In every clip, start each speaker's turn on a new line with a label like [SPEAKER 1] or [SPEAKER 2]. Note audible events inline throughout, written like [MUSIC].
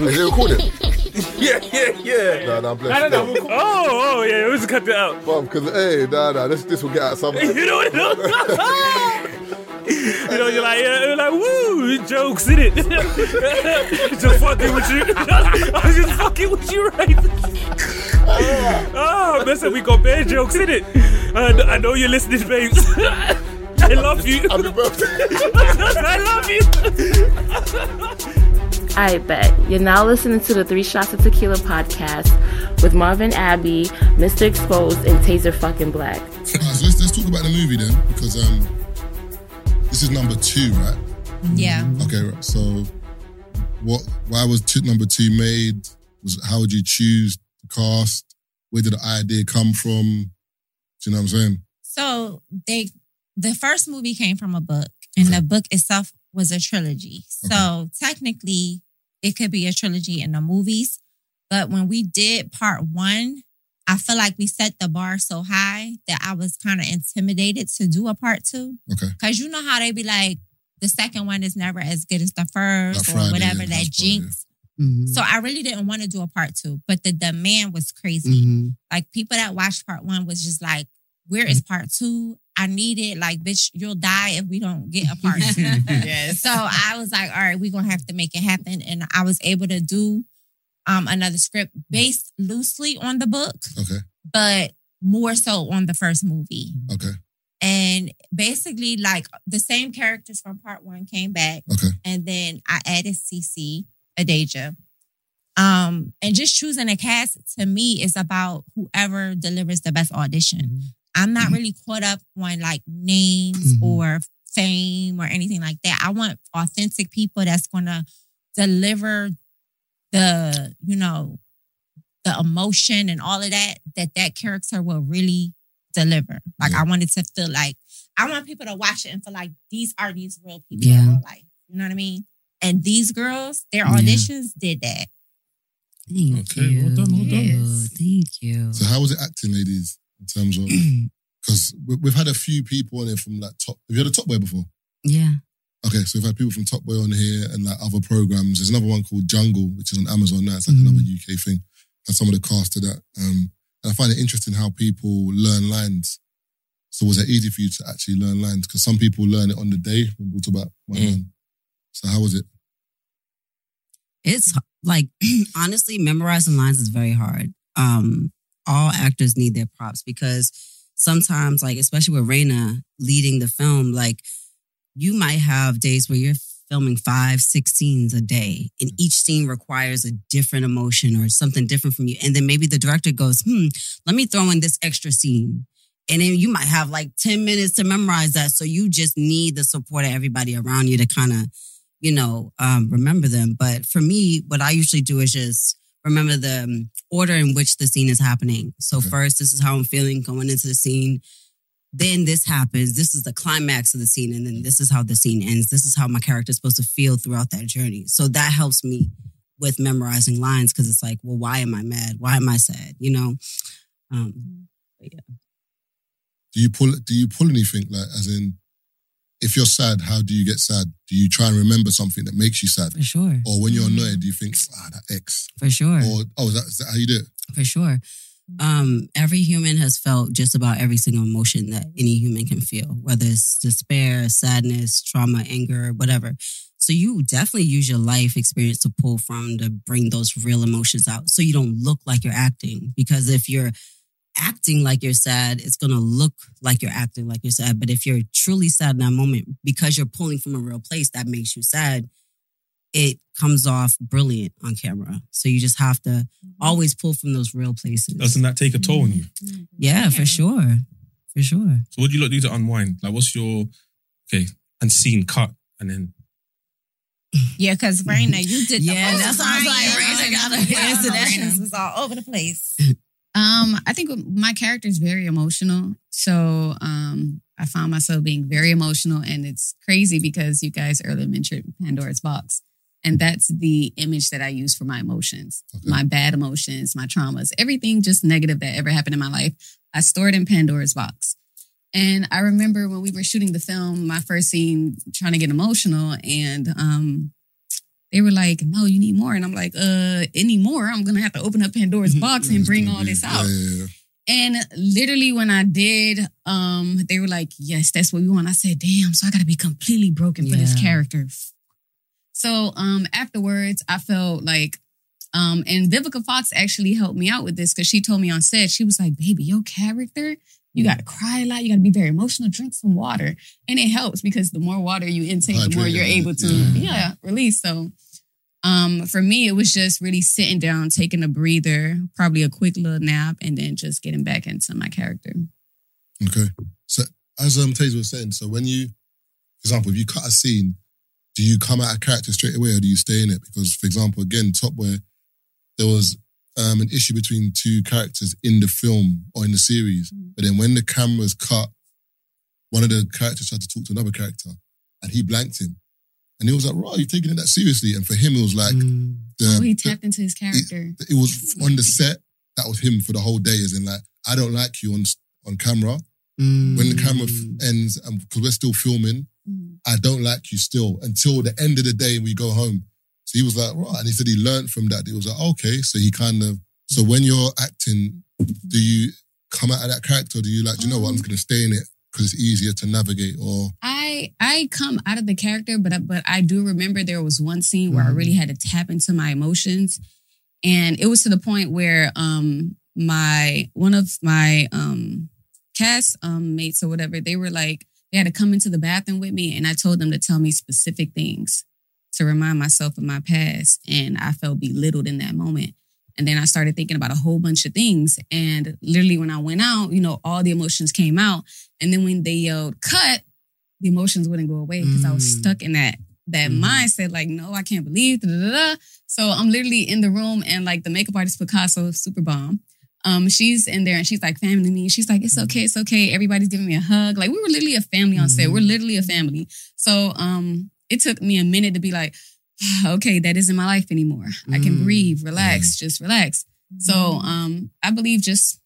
[SPEAKER 1] Is it recording? [LAUGHS]
[SPEAKER 2] Yeah, yeah, yeah.
[SPEAKER 1] Nah, nah, bless
[SPEAKER 2] I
[SPEAKER 1] you.
[SPEAKER 2] don't know. Oh, oh, yeah. Let's cut that out.
[SPEAKER 1] Mom, because, hey, nah, nah, this, this will get out some. [LAUGHS]
[SPEAKER 2] You know what? [LAUGHS] you know, you're like, yeah, you're like, woo, jokes in it. just fucking with you. I was just fucking with you, right? oh, listen, we got bad jokes in it. Uh, I know you're listening, babes. I love you.
[SPEAKER 1] Happy birthday.
[SPEAKER 2] I love you.
[SPEAKER 3] I bet. You're now listening to the Three Shots of Tequila podcast with Marvin Abbey, Mr. Exposed, and Taser fucking Black.
[SPEAKER 4] Alright, so let's, let's talk about the movie then, because um, this is number two, right?
[SPEAKER 5] Yeah.
[SPEAKER 4] Okay, right. So, what? Why was t- number two made? Was how would you choose the cast? Where did the idea come from? Do you know what I'm saying?
[SPEAKER 5] So they the first movie came from a book, and the book itself was a trilogy. So technically, it could be a trilogy in the movies. But when we did part one, I feel like we set the bar so high that I was kind of intimidated to do a part two.
[SPEAKER 4] Okay.
[SPEAKER 5] Cause you know how they be like, the second one is never as good as the first
[SPEAKER 4] That
[SPEAKER 5] or
[SPEAKER 4] Friday,
[SPEAKER 5] whatever,
[SPEAKER 4] yeah,
[SPEAKER 5] that
[SPEAKER 4] that's part, yeah.
[SPEAKER 5] jinx. So I really didn't want to do a part two, but the demand was crazy.
[SPEAKER 6] Mhm.
[SPEAKER 5] Like people that watched part one was just like, where is part two? I need it. Like, bitch, you'll die if we don't get a part. [LAUGHS]
[SPEAKER 6] Yes.
[SPEAKER 5] So I was like, all right, we're gonna have to make it happen. And I was able to do um another script based loosely on the book,
[SPEAKER 4] Okay.
[SPEAKER 5] but more so on the first movie.
[SPEAKER 4] Okay.
[SPEAKER 5] And basically, like the same characters from part one came back.
[SPEAKER 4] Okay.
[SPEAKER 5] And then I added CC, Adaja. Um, and just choosing a cast to me is about whoever delivers the best audition. I'm not really caught up on like names
[SPEAKER 6] Mhm.
[SPEAKER 5] or fame or anything like that. I want authentic people that's gonna deliver the, you know, the emotion and all of that, that that character will really deliver. Like
[SPEAKER 4] Yeah.
[SPEAKER 5] I wanted to feel like, I want people to watch it and feel like these are these real people
[SPEAKER 6] Yeah.
[SPEAKER 5] in real life. You know what I mean? And these girls, their
[SPEAKER 6] Yeah.
[SPEAKER 5] auditions did that.
[SPEAKER 6] Thank
[SPEAKER 2] Okay,
[SPEAKER 6] you.
[SPEAKER 2] well done, well done.
[SPEAKER 6] Yes, Thank you.
[SPEAKER 4] So how was it acting, ladies? In terms of [CLEARS THROAT] because we've had a few people on here from like top. Have you had a Top Boy before?
[SPEAKER 6] yeah.
[SPEAKER 4] Okay, so we've had people from Top Boy on here and like other programs. There's another one called Jungle, which is on Amazon now. It's like
[SPEAKER 6] Mhm.
[SPEAKER 4] another UK thing. And some of the cast of that. Um, and I find it interesting how people learn lines. So was it easy for you to actually learn lines? Because some people learn it on the day when we talk about one
[SPEAKER 2] Mm.
[SPEAKER 4] So how was it?
[SPEAKER 6] It's like [CLEARS THROAT] honestly, memorizing lines is very hard. Um, all actors need their props because sometimes, like especially with Raina leading the film, like you might have days where you're filming five, six scenes a day, and each scene requires a different emotion or something different from you. And then maybe the director goes, "Hmm, let me throw in this extra scene." And then you might have like 10 minutes to memorize that. So you just need the support of everybody around you to kind of you know, um, remember them. But for me, what I usually do is just remember the um, order in which the scene is happening. So
[SPEAKER 4] Okay.
[SPEAKER 6] first, this is how I'm feeling going into the scene. Then this happens. This is the climax of the scene, and then this is how the scene ends. This is how my character is supposed to feel throughout that journey. So that helps me with memorizing lines because it's like, well, why am I mad? Why am I sad? You know. Um, yeah.
[SPEAKER 4] Do you pull do you pull anything like as in if you're sad, how do you get sad? Do you try and remember something that makes you sad?
[SPEAKER 6] for sure,
[SPEAKER 4] Or when you're annoyed, do you think, ah, that X?
[SPEAKER 6] for sure.
[SPEAKER 4] Or oh, is that, is that how you do it?
[SPEAKER 6] For sure. Um, every human has felt just about every single emotion that any human can feel, whether it's despair, sadness, trauma, anger, whatever. So you definitely use your life experience to pull from to bring those real emotions out. So you don't look like you're acting. Because if you're acting like you're sad, it's gonna look like you're acting like you're sad. But if you're truly sad in that moment, because you're pulling from a real place that makes you sad, it comes off brilliant on camera. So you just have to mm-hmm. always pull from those real places.
[SPEAKER 2] Doesn't that take a toll on you? Mm-hmm.
[SPEAKER 6] yeah, for sure. For sure.
[SPEAKER 2] So what do you lot do to unwind? Like, what's your okay and scene cut and then
[SPEAKER 5] Yeah, because Raina, you did the [LAUGHS]
[SPEAKER 6] Yeah, that's why I was like,
[SPEAKER 5] crying.
[SPEAKER 6] Raina gotta
[SPEAKER 5] Your
[SPEAKER 6] answer that.
[SPEAKER 5] emotions was all over the place. [LAUGHS]
[SPEAKER 7] Um, I think my character is very emotional. So um, I found myself being very emotional. And it's crazy because you guys earlier mentioned Pandora's box. And that's the image that I use for my emotions,
[SPEAKER 4] Okay.
[SPEAKER 7] my bad emotions, my traumas, everything just negative that ever happened in my life. I stored in Pandora's box. And I remember when we were shooting the film, my first scene trying to get emotional, and um, they were like, "No, you need more," and I'm like, "Uh, any more? I'm gonna have to open up Pandora's [LAUGHS] box and bring all this out."
[SPEAKER 4] Yeah, yeah, yeah.
[SPEAKER 7] And literally, when I did, um, they were like, "Yes, that's what we want." I said, "Damn!" So I got to be completely broken for this character. So, um, afterwards, I felt like, um, and Vivica Fox actually helped me out with this because she told me on set, she was like, "Baby, your character." You got to cry a lot. You got to be very emotional. Drink some water, and it helps because the more water you intake, the more you're able to,
[SPEAKER 4] yeah.
[SPEAKER 7] yeah, release. So, um, for me, it was just really sitting down, taking a breather, probably a quick little nap, and then just getting back into my character.
[SPEAKER 4] Okay. So as um Taser was saying, so when you, for example, if you cut a scene, do you come out of character straight away or do you stay in it? Because, for example, again, Top Boy, there was um, an issue between two characters in the film or in the series. But then when the cameras cut, one of the characters tried to talk to another character and he blanked him. And he was like, right, you're taking it that seriously. And for him, it was like,
[SPEAKER 6] Mm.
[SPEAKER 4] the,
[SPEAKER 7] oh, he
[SPEAKER 4] the-
[SPEAKER 7] tapped into his character.
[SPEAKER 4] it was on the set. That was him for the whole day. As in, like, I don't like you on on camera. When the camera
[SPEAKER 6] Mm.
[SPEAKER 4] f- ends, and because we're still filming,
[SPEAKER 7] Mhm.
[SPEAKER 4] I don't like you still until the end of the day we go home. So he was like, right. And he said he learned from that. He was like, okay. So he kind of, so when you're acting, do you come out of that character? Or do you like, "Do you know what, I'm going to stay in it because it's easier to navigate or,
[SPEAKER 7] I I come out of the character, but I- but I do remember there was one scene where I really had to tap into my emotions, and it was to the point where um my one of my um cast um mates or whatever they were like they had to come into the bathroom with me, and I told them to tell me specific things to remind myself of my past, and I felt belittled in that moment. And then I started thinking about a whole bunch of things. And literally, when I went out, you know, all the emotions came out. And then when they yelled cut, the emotions wouldn't go away because I was
[SPEAKER 6] Mm.
[SPEAKER 7] stuck in that that
[SPEAKER 6] Mhm.
[SPEAKER 7] mindset. Like, no, I can't believe. Da, da, da. So I'm literally in the room, and like the makeup artist Picasso, super bomb. Um, she's in there and she's like family to me. She's like, it's okay, it's okay. Everybody's giving me a hug. Like we were literally a family on set.
[SPEAKER 6] Mhm.
[SPEAKER 7] We're literally a family. So um, it took me a minute to be like, [SIGHS] okay, that isn't my life anymore. I can
[SPEAKER 6] Mm.
[SPEAKER 7] breathe, relax, just relax. So um, I believe just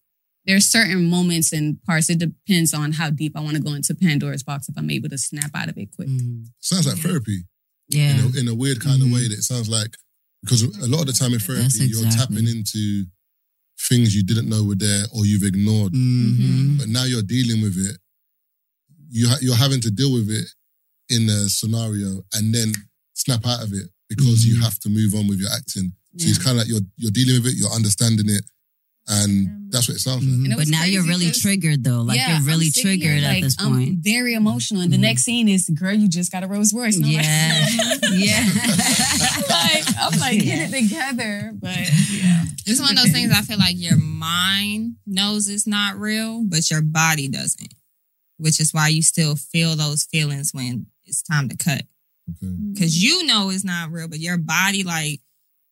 [SPEAKER 7] there's certain moments and parts. It depends on how deep I want to go into Pandora's box. If I'm able to snap out of it quick.
[SPEAKER 6] Mm.
[SPEAKER 4] sounds like therapy
[SPEAKER 6] Yeah.
[SPEAKER 4] in, a, in a weird kind of
[SPEAKER 6] Mhm.
[SPEAKER 4] way that it sounds like, because a lot of the time in therapy,
[SPEAKER 6] That's
[SPEAKER 4] you're tapping into things you didn't know were there or you've ignored.
[SPEAKER 6] Mhm.
[SPEAKER 4] but now you're dealing with it. You ha- you're having to deal with it in a scenario and then snap out of it because you
[SPEAKER 6] Mhm.
[SPEAKER 4] have to move on with your acting. So it's kind of like you're you're dealing with it, you're understanding it, and that's what it sounds like.
[SPEAKER 6] Mhm.
[SPEAKER 7] It
[SPEAKER 6] But now you're
[SPEAKER 7] really
[SPEAKER 6] really
[SPEAKER 7] 'cause-
[SPEAKER 6] triggered though. Like
[SPEAKER 7] Yeah,
[SPEAKER 6] you're really
[SPEAKER 7] I'm here,
[SPEAKER 6] triggered at
[SPEAKER 7] like,
[SPEAKER 6] this
[SPEAKER 7] I'm
[SPEAKER 6] point.
[SPEAKER 7] very emotional. And the
[SPEAKER 6] Mhm.
[SPEAKER 7] next scene is, girl, you just got a Rolls Royce. And I'm like-
[SPEAKER 6] Yeah. [LAUGHS] Yeah. [LAUGHS]
[SPEAKER 7] like, I'm like, get it together. But yeah.
[SPEAKER 8] It's one of those things I feel like your mind knows it's not real, but your body doesn't. Which is why you still feel those feelings when it's time to cut.
[SPEAKER 4] Okay.
[SPEAKER 8] Because you know it's not real, but your body like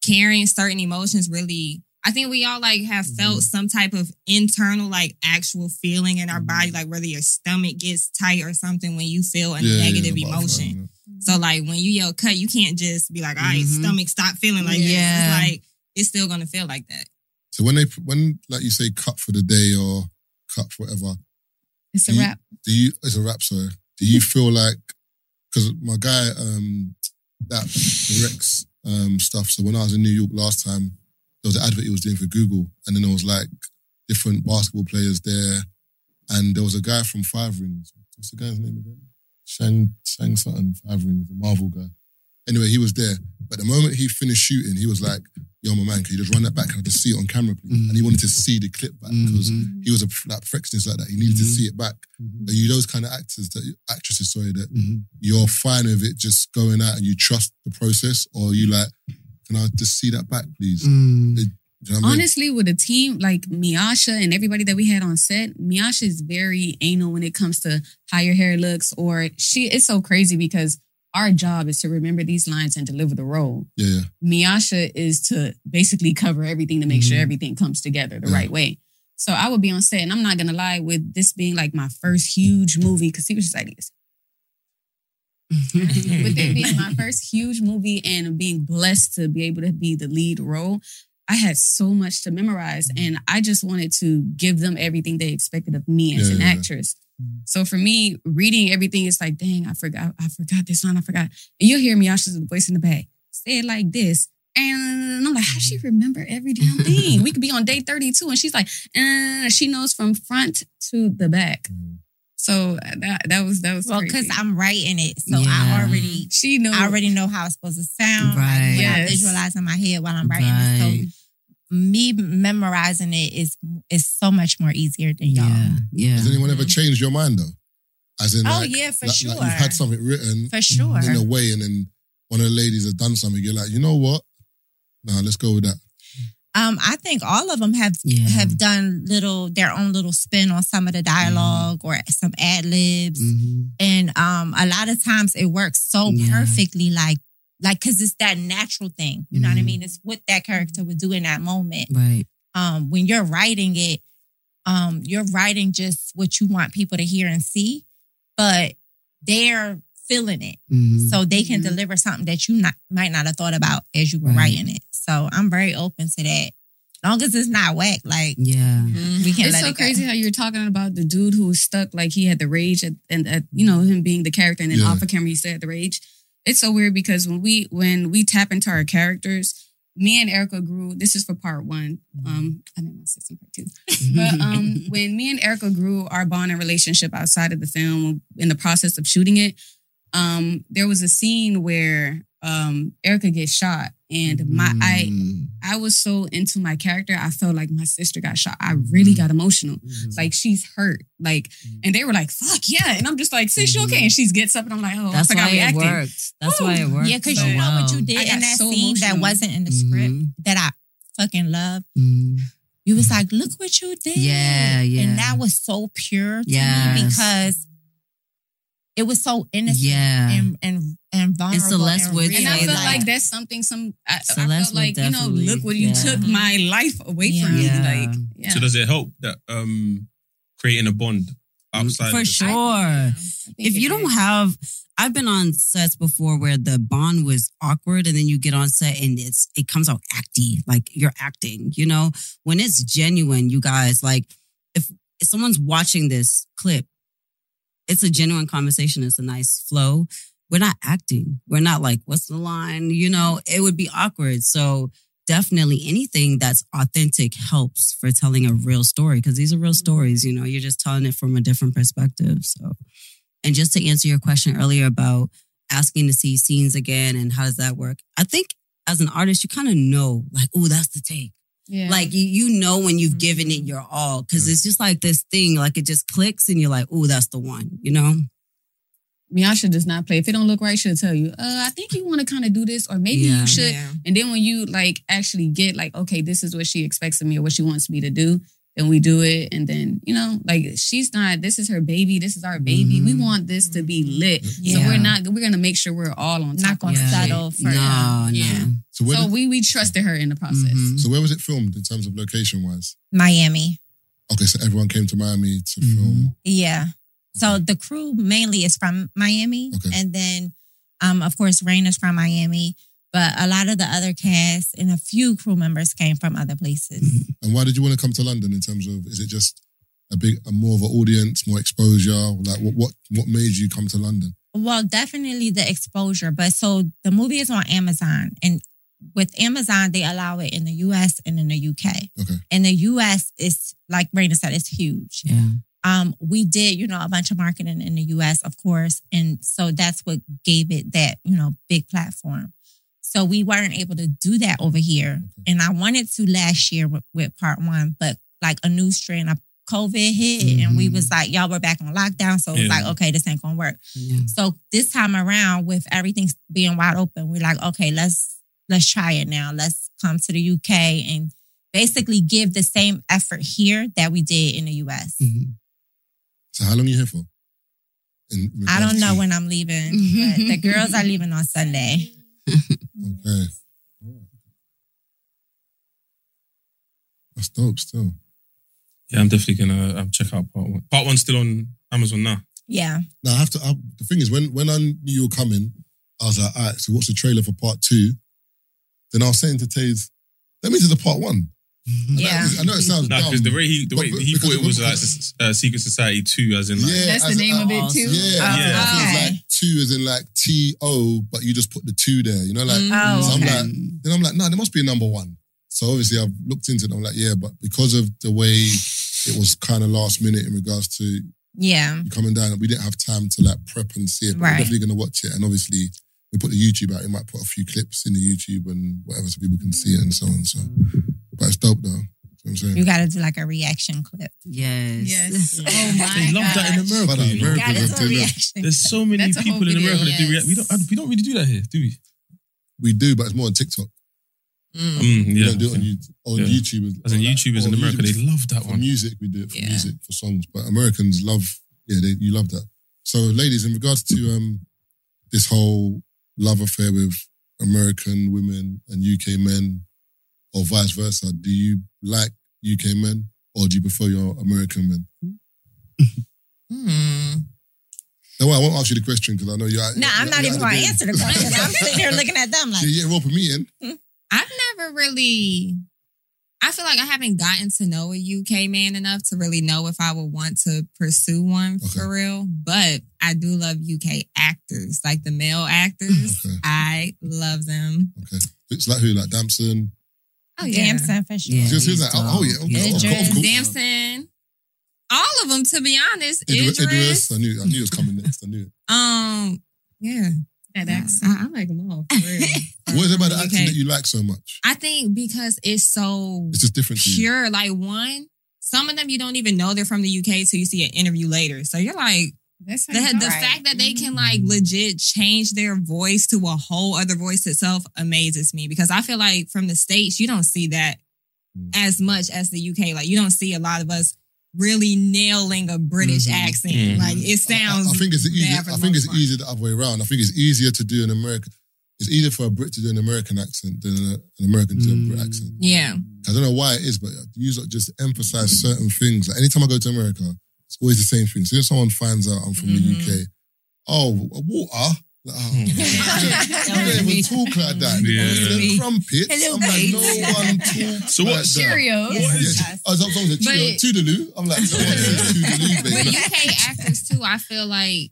[SPEAKER 8] carrying certain emotions really I think we all like have felt some type of internal, like actual feeling in our body, like whether your stomach gets tight or something when you feel a
[SPEAKER 4] Yeah, yeah,
[SPEAKER 8] negative
[SPEAKER 4] yeah,
[SPEAKER 8] emotion. So like when you yell cut, you can't just be like, all right,
[SPEAKER 6] Mhm.
[SPEAKER 8] stomach, stop feeling like
[SPEAKER 6] Yeah.
[SPEAKER 8] this. It's like it's still gonna feel like that.
[SPEAKER 4] So when they when like you say cut for the day or cut for whatever,
[SPEAKER 7] It's a
[SPEAKER 4] You-
[SPEAKER 7] wrap.
[SPEAKER 4] do you it's a rap sorry. Do you feel like because my guy um that Rex um stuff. So when I was in New York last time, there was an advert he was doing for Google, and then there was like different basketball players there, and there was a guy from Five Rings. What's the guy's name again? Shang Shang something Five Rings, the Marvel guy. Anyway, he was there, but the moment he finished shooting, he was like, "Yo, my man, can you just run that back? Can I just see it on camera, please?"
[SPEAKER 6] Mhm.
[SPEAKER 4] And he wanted to see the clip back because
[SPEAKER 6] Mhm.
[SPEAKER 4] he was a like perfectionist like that. He needed to
[SPEAKER 6] Mhm.
[SPEAKER 4] see it back.
[SPEAKER 6] Mhm.
[SPEAKER 4] Are you those kind of actors that actresses, sorry, that
[SPEAKER 6] Mhm.
[SPEAKER 4] you're fine with it just going out and you trust the process, or are you like, can I just see that back, please?
[SPEAKER 6] Mm.
[SPEAKER 4] Do you know what I mean?
[SPEAKER 7] Honestly, with a team like Miasha and everybody that we had on set, Miasha is very anal when it comes to how your hair looks, or she. It's so crazy because our job is to remember these lines and deliver the role.
[SPEAKER 4] Yeah, yeah.
[SPEAKER 7] Miasha is to basically cover everything to make sure
[SPEAKER 6] Mhm.
[SPEAKER 7] everything comes together the
[SPEAKER 4] Yeah.
[SPEAKER 7] right way. So I would be on set, and I'm not gonna lie, with this being like my first huge movie, because he was just like this. [LAUGHS] with it being my first huge movie and being blessed to be able to be the lead role, I had so much to memorize, and I just wanted to give them everything they expected of me as
[SPEAKER 4] Yeah,
[SPEAKER 7] an
[SPEAKER 4] yeah, yeah.
[SPEAKER 7] actress. Mm. So for me, reading everything is like, dang, I forgot, I forgot this one, I forgot. And you'll hear Miasha's voice in the back. say it like this. And I'm like, how does she mm. remember every damn [LAUGHS] thing? We could be on day 32 and she's like, uh, she knows from front to the back. Mm. So uh, that that was that was
[SPEAKER 5] Well, because I'm writing it, so
[SPEAKER 6] Yeah.
[SPEAKER 5] I already
[SPEAKER 7] she knows
[SPEAKER 5] I already know how it's supposed to sound.
[SPEAKER 6] Right.
[SPEAKER 5] Like, when I
[SPEAKER 7] Yes.
[SPEAKER 5] visualize in my head while I'm writing
[SPEAKER 6] Right.
[SPEAKER 5] it. So me memorizing it is is so much more easier than y'all.
[SPEAKER 6] Yeah, yeah.
[SPEAKER 4] Has anyone ever changed your mind though? As in,
[SPEAKER 5] Oh,
[SPEAKER 4] like,
[SPEAKER 5] yeah, for
[SPEAKER 4] like,
[SPEAKER 5] sure.
[SPEAKER 4] Like you've had something written
[SPEAKER 5] For sure.
[SPEAKER 4] in a way, and then one of the ladies has done something. You're like, you know what? Nah, let's go with that.
[SPEAKER 5] Um, I think all of them have
[SPEAKER 6] Yeah.
[SPEAKER 5] have done little their own little spin on some of the dialog or some ad libs,
[SPEAKER 6] Mhm.
[SPEAKER 5] and um, a lot of times it works so
[SPEAKER 6] Yeah.
[SPEAKER 5] perfectly, like like because it's that natural thing. You know what I
[SPEAKER 6] Mhm.
[SPEAKER 5] mean? It's what that character would do in that moment.
[SPEAKER 6] Right.
[SPEAKER 5] um, when you're writing it, um, you're writing just what you want people to hear and see, but they're feeling it.
[SPEAKER 6] Mhm.
[SPEAKER 5] So they can
[SPEAKER 7] Mhm.
[SPEAKER 5] deliver something that you not, might not have thought about as you were
[SPEAKER 6] Right.
[SPEAKER 5] writing it. So I'm very open to that. Long as it's not whack, like
[SPEAKER 6] Yeah.
[SPEAKER 5] we can
[SPEAKER 7] it's
[SPEAKER 5] let
[SPEAKER 7] so
[SPEAKER 5] it
[SPEAKER 7] crazy
[SPEAKER 5] go.
[SPEAKER 7] how you were talking about the dude who was stuck, like he had the rage, at, and at, you know him being the character, and then
[SPEAKER 4] Yeah.
[SPEAKER 7] off the camera he said the rage. It's so weird because when we when we tap into our characters, me and Erica grew. This is for part one. Um, I met my sister in part two. [LAUGHS] But um, when me and Erica grew our bond and relationship outside of the film, in the process of shooting it, um, there was a scene where um, Erica gets shot, and my I
[SPEAKER 6] Mm.
[SPEAKER 7] I was so into my character, I felt like my sister got shot. I really got emotional.
[SPEAKER 6] Mhm.
[SPEAKER 7] Like she's hurt. Like, and they were like, "Fuck yeah!" And I'm just like, "Sis, you okay?" And she gets up, and I'm like, "Oh,
[SPEAKER 6] That's
[SPEAKER 7] I
[SPEAKER 6] why
[SPEAKER 7] we
[SPEAKER 6] it
[SPEAKER 7] acting."
[SPEAKER 6] worked. That's why it worked.
[SPEAKER 5] yeah, because
[SPEAKER 6] so
[SPEAKER 5] you know what you did
[SPEAKER 7] I
[SPEAKER 5] in that
[SPEAKER 7] so
[SPEAKER 5] scene that wasn't in the script
[SPEAKER 6] Mhm.
[SPEAKER 5] that I fucking love.
[SPEAKER 6] Mhm.
[SPEAKER 5] You was like, look what you did.
[SPEAKER 6] Yeah, yeah.
[SPEAKER 5] And that was so pure to me because it was so innocent
[SPEAKER 6] Yeah.
[SPEAKER 5] and and and vulnerable.
[SPEAKER 6] Celeste
[SPEAKER 5] and
[SPEAKER 6] would
[SPEAKER 5] real.
[SPEAKER 7] And I
[SPEAKER 6] say
[SPEAKER 7] felt
[SPEAKER 6] that.
[SPEAKER 7] like that's something. Some I, I
[SPEAKER 6] Celeste
[SPEAKER 7] felt like you know, look what you
[SPEAKER 6] yeah.
[SPEAKER 7] took my life away from me.
[SPEAKER 6] Yeah.
[SPEAKER 7] Like, yeah.
[SPEAKER 2] So does it help that um creating a bond outside
[SPEAKER 6] For
[SPEAKER 2] of
[SPEAKER 6] sure.
[SPEAKER 7] I think
[SPEAKER 6] if
[SPEAKER 7] it
[SPEAKER 6] you don't
[SPEAKER 7] did.
[SPEAKER 6] have I've been on sets before where the bond was awkward and then you get on set and it's it comes out acty, like you're acting, you know? When it's genuine, you guys, like if, if someone's watching this clip, it's a genuine conversation, it's a nice flow. We're not acting. We're not like, what's the line? You know, it would be awkward. So definitely anything that's authentic helps for telling a real story because these are real mm-hmm. stories, you know, you're just telling it from a different perspective. So and just to answer your question earlier about asking to see scenes again and how does that work? I think as an artist, you kind of know, like, oh, that's the take.
[SPEAKER 7] Yeah.
[SPEAKER 6] Like you, you know when you've given it your all because it's just like this thing, like it just clicks and you're like, oh, that's the one, you know?
[SPEAKER 7] Miasha does not play. If it don't look right, she'll tell you. Uh, I think you want to kind of do this, or maybe
[SPEAKER 6] Yeah.
[SPEAKER 7] you should.
[SPEAKER 8] Yeah.
[SPEAKER 7] And then when you like actually get like, okay, this is what she expects of me or what she wants me to do, then we do it. And then, you know, like she's not, this is her baby, this is our baby. We
[SPEAKER 6] Mhm.
[SPEAKER 7] want this to be lit. So we're not, we're gonna make sure we're all on
[SPEAKER 5] Not gonna
[SPEAKER 7] of
[SPEAKER 5] settle for
[SPEAKER 6] no,
[SPEAKER 7] Yeah.
[SPEAKER 6] no.
[SPEAKER 4] So where,
[SPEAKER 7] So
[SPEAKER 4] did,
[SPEAKER 7] we we trusted her in the process.
[SPEAKER 6] Mhm.
[SPEAKER 4] so where was it filmed in terms of location wise?
[SPEAKER 5] Miami.
[SPEAKER 4] Okay, so everyone came to Miami to
[SPEAKER 6] Mhm.
[SPEAKER 4] film.
[SPEAKER 5] Yeah. So the crew mainly is from Miami.
[SPEAKER 4] Okay.
[SPEAKER 5] And then um of course Rain is from Miami. But a lot of the other cast and a few crew members came from other places.
[SPEAKER 4] And why did you want to come to London? In terms of, is it just a big, a more of an audience, more exposure? Like, what, what, what made you come to London?
[SPEAKER 5] Well, definitely the exposure. But so the movie is on Amazon, and with Amazon, they allow it in the US and in the UK.
[SPEAKER 4] Okay.
[SPEAKER 5] In the US, it's like Raina said, it's huge.
[SPEAKER 6] Yeah.
[SPEAKER 5] Um, we did, you know, a bunch of marketing in the US, of course. And so that's what gave it that, you know, big platform. So we weren't able to do that over here. And I wanted to last year with, with part one, but like a new strain of COVID hit and we was like, y'all were back on lockdown. So it was like, okay, this ain't gonna work.
[SPEAKER 6] Yeah.
[SPEAKER 5] So this time around, with everything being wide open, we're like, okay, let's let's try it now. Let's come to the UK and basically give the same effort here that we did in the US.
[SPEAKER 6] Mhm.
[SPEAKER 4] So how long are you here for?
[SPEAKER 5] I don't know when I'm leaving, [LAUGHS] but the girls are leaving on Sunday. [LAUGHS]
[SPEAKER 4] Okay. That's dope still.
[SPEAKER 2] Yeah, I'm definitely gonna um, check out part one. Part one's still on Amazon now.
[SPEAKER 5] Yeah.
[SPEAKER 4] Now I have to. I, the thing is, when when I knew you were coming, I was like, all right. So what's the trailer for part two? Then I was saying to Taze, let me do the part one.
[SPEAKER 5] Yeah.
[SPEAKER 4] I know it sounds
[SPEAKER 2] Nah,
[SPEAKER 4] dumb.
[SPEAKER 2] because the way he the way
[SPEAKER 4] but
[SPEAKER 2] he thought it was like
[SPEAKER 4] because-
[SPEAKER 2] uh, Secret Society two, as in like
[SPEAKER 4] yeah,
[SPEAKER 7] That's the
[SPEAKER 4] as-
[SPEAKER 7] name of it too.
[SPEAKER 4] Yeah,
[SPEAKER 2] Yeah.
[SPEAKER 4] yeah.
[SPEAKER 5] Okay.
[SPEAKER 4] It's like two as in like T O, but you just put the two there. You know, like
[SPEAKER 5] Oh,
[SPEAKER 4] so I'm like, then I'm like, no, there must be a number one. So obviously I've looked into it. I'm like, yeah, but because of the way it was kind of last minute in regards to
[SPEAKER 5] Yeah.
[SPEAKER 4] coming down, we didn't have time to like prep and see it. But
[SPEAKER 5] Right.
[SPEAKER 4] We're definitely gonna watch it, and obviously we put the YouTube out. We might put a few clips in the YouTube and whatever, so people can see it and so on. So, but it's dope though. You know what I'm saying.
[SPEAKER 5] You got to do like a reaction clip.
[SPEAKER 6] Yes.
[SPEAKER 7] Yes. Oh my god,
[SPEAKER 2] they
[SPEAKER 7] my
[SPEAKER 2] love that in
[SPEAKER 7] gosh.
[SPEAKER 2] America.
[SPEAKER 4] But,
[SPEAKER 2] you know?
[SPEAKER 4] America-
[SPEAKER 5] Got to do a reaction.
[SPEAKER 2] There's so many
[SPEAKER 7] That's
[SPEAKER 2] people
[SPEAKER 7] whole
[SPEAKER 2] in
[SPEAKER 7] video,
[SPEAKER 2] America that do
[SPEAKER 7] yes.
[SPEAKER 2] react. We don't we don't really do that here, do we?
[SPEAKER 4] We do, but it's more on TikTok.
[SPEAKER 2] Mm,
[SPEAKER 4] We
[SPEAKER 2] yeah.
[SPEAKER 4] don't do it on, YouTube, on
[SPEAKER 2] Yeah.
[SPEAKER 4] YouTube.
[SPEAKER 2] As in
[SPEAKER 4] like-
[SPEAKER 2] YouTubers in America, they love that
[SPEAKER 4] for
[SPEAKER 2] one.
[SPEAKER 4] music. We do it for
[SPEAKER 7] Yeah.
[SPEAKER 4] music for songs, but Americans love. Yeah, they, you love that. So, ladies, in regards to um this whole love affair with American women and UK men, or vice versa, do you like UK men or do you prefer your American men?
[SPEAKER 8] Hmm.
[SPEAKER 4] No, I won't ask you the question because I know you're.
[SPEAKER 5] No, I'm not even going to answer the question. I'm sitting here looking at them like, [LAUGHS]
[SPEAKER 4] Yeah, yeah, me in.
[SPEAKER 8] I've never really. I feel like I haven't gotten to know a UK man enough to really know if I would want to pursue one
[SPEAKER 4] Okay.
[SPEAKER 8] for real. But I do love UK actors, like the male actors. [LAUGHS]
[SPEAKER 4] Okay.
[SPEAKER 8] I love them.
[SPEAKER 4] Okay, it's like who, like Damson.
[SPEAKER 8] Oh
[SPEAKER 5] Damson for sure.
[SPEAKER 6] Yeah,
[SPEAKER 4] Just who's
[SPEAKER 6] he's
[SPEAKER 4] like, oh, oh, yeah, okay, of
[SPEAKER 5] Idris.
[SPEAKER 4] course, of course.
[SPEAKER 8] Damson. All of them, to be honest.
[SPEAKER 4] Idris,
[SPEAKER 8] Idris.
[SPEAKER 4] Idris. I knew, I knew it was coming next. I knew it.
[SPEAKER 8] Um, yeah.
[SPEAKER 7] That
[SPEAKER 8] I. I like them all. For real. [LAUGHS]
[SPEAKER 4] What is it about the
[SPEAKER 8] UK.
[SPEAKER 4] accent that you like so much?
[SPEAKER 8] I think because it's so
[SPEAKER 4] It's just different to you.
[SPEAKER 8] pure. Like one, some of them you don't even know they're from the UK till you see an interview later. So you're like,
[SPEAKER 7] That's
[SPEAKER 8] the, the
[SPEAKER 5] Right.
[SPEAKER 8] fact that they can like legit change their voice to a whole other voice itself amazes me because I feel like from the states you don't see that
[SPEAKER 4] Mm.
[SPEAKER 8] as much as the UK. Like you don't see a lot of us really nailing a British
[SPEAKER 4] Mhm.
[SPEAKER 8] accent.
[SPEAKER 2] Mhm.
[SPEAKER 8] Like it sounds.
[SPEAKER 4] I think it's easier. I
[SPEAKER 8] the
[SPEAKER 4] think it's
[SPEAKER 8] part.
[SPEAKER 4] easier the other way around. I think it's easier to do an American. It's easier for a Brit to do an American accent than a, an American to do a Brit
[SPEAKER 6] Mm.
[SPEAKER 4] accent.
[SPEAKER 8] Yeah.
[SPEAKER 4] I don't know why it is, but you just emphasize certain things. Like anytime I go to America, it's always the same thing. So if someone finds out I'm from
[SPEAKER 8] Mhm.
[SPEAKER 4] the UK, oh, water. Like, oh,
[SPEAKER 2] Hmm. [LAUGHS]
[SPEAKER 4] they don't even talk like that.
[SPEAKER 2] Yeah.
[SPEAKER 4] The crumpets.
[SPEAKER 5] Hello,
[SPEAKER 4] I'm like, no one [LAUGHS] talks
[SPEAKER 2] So what-
[SPEAKER 4] like that.
[SPEAKER 7] Cheerios.
[SPEAKER 5] Yes.
[SPEAKER 4] Yeah, oh, someone said
[SPEAKER 8] But-
[SPEAKER 4] Cheerio- Toodaloo. I'm like, no one says Toodaloo,
[SPEAKER 8] But. UK actors too, I feel like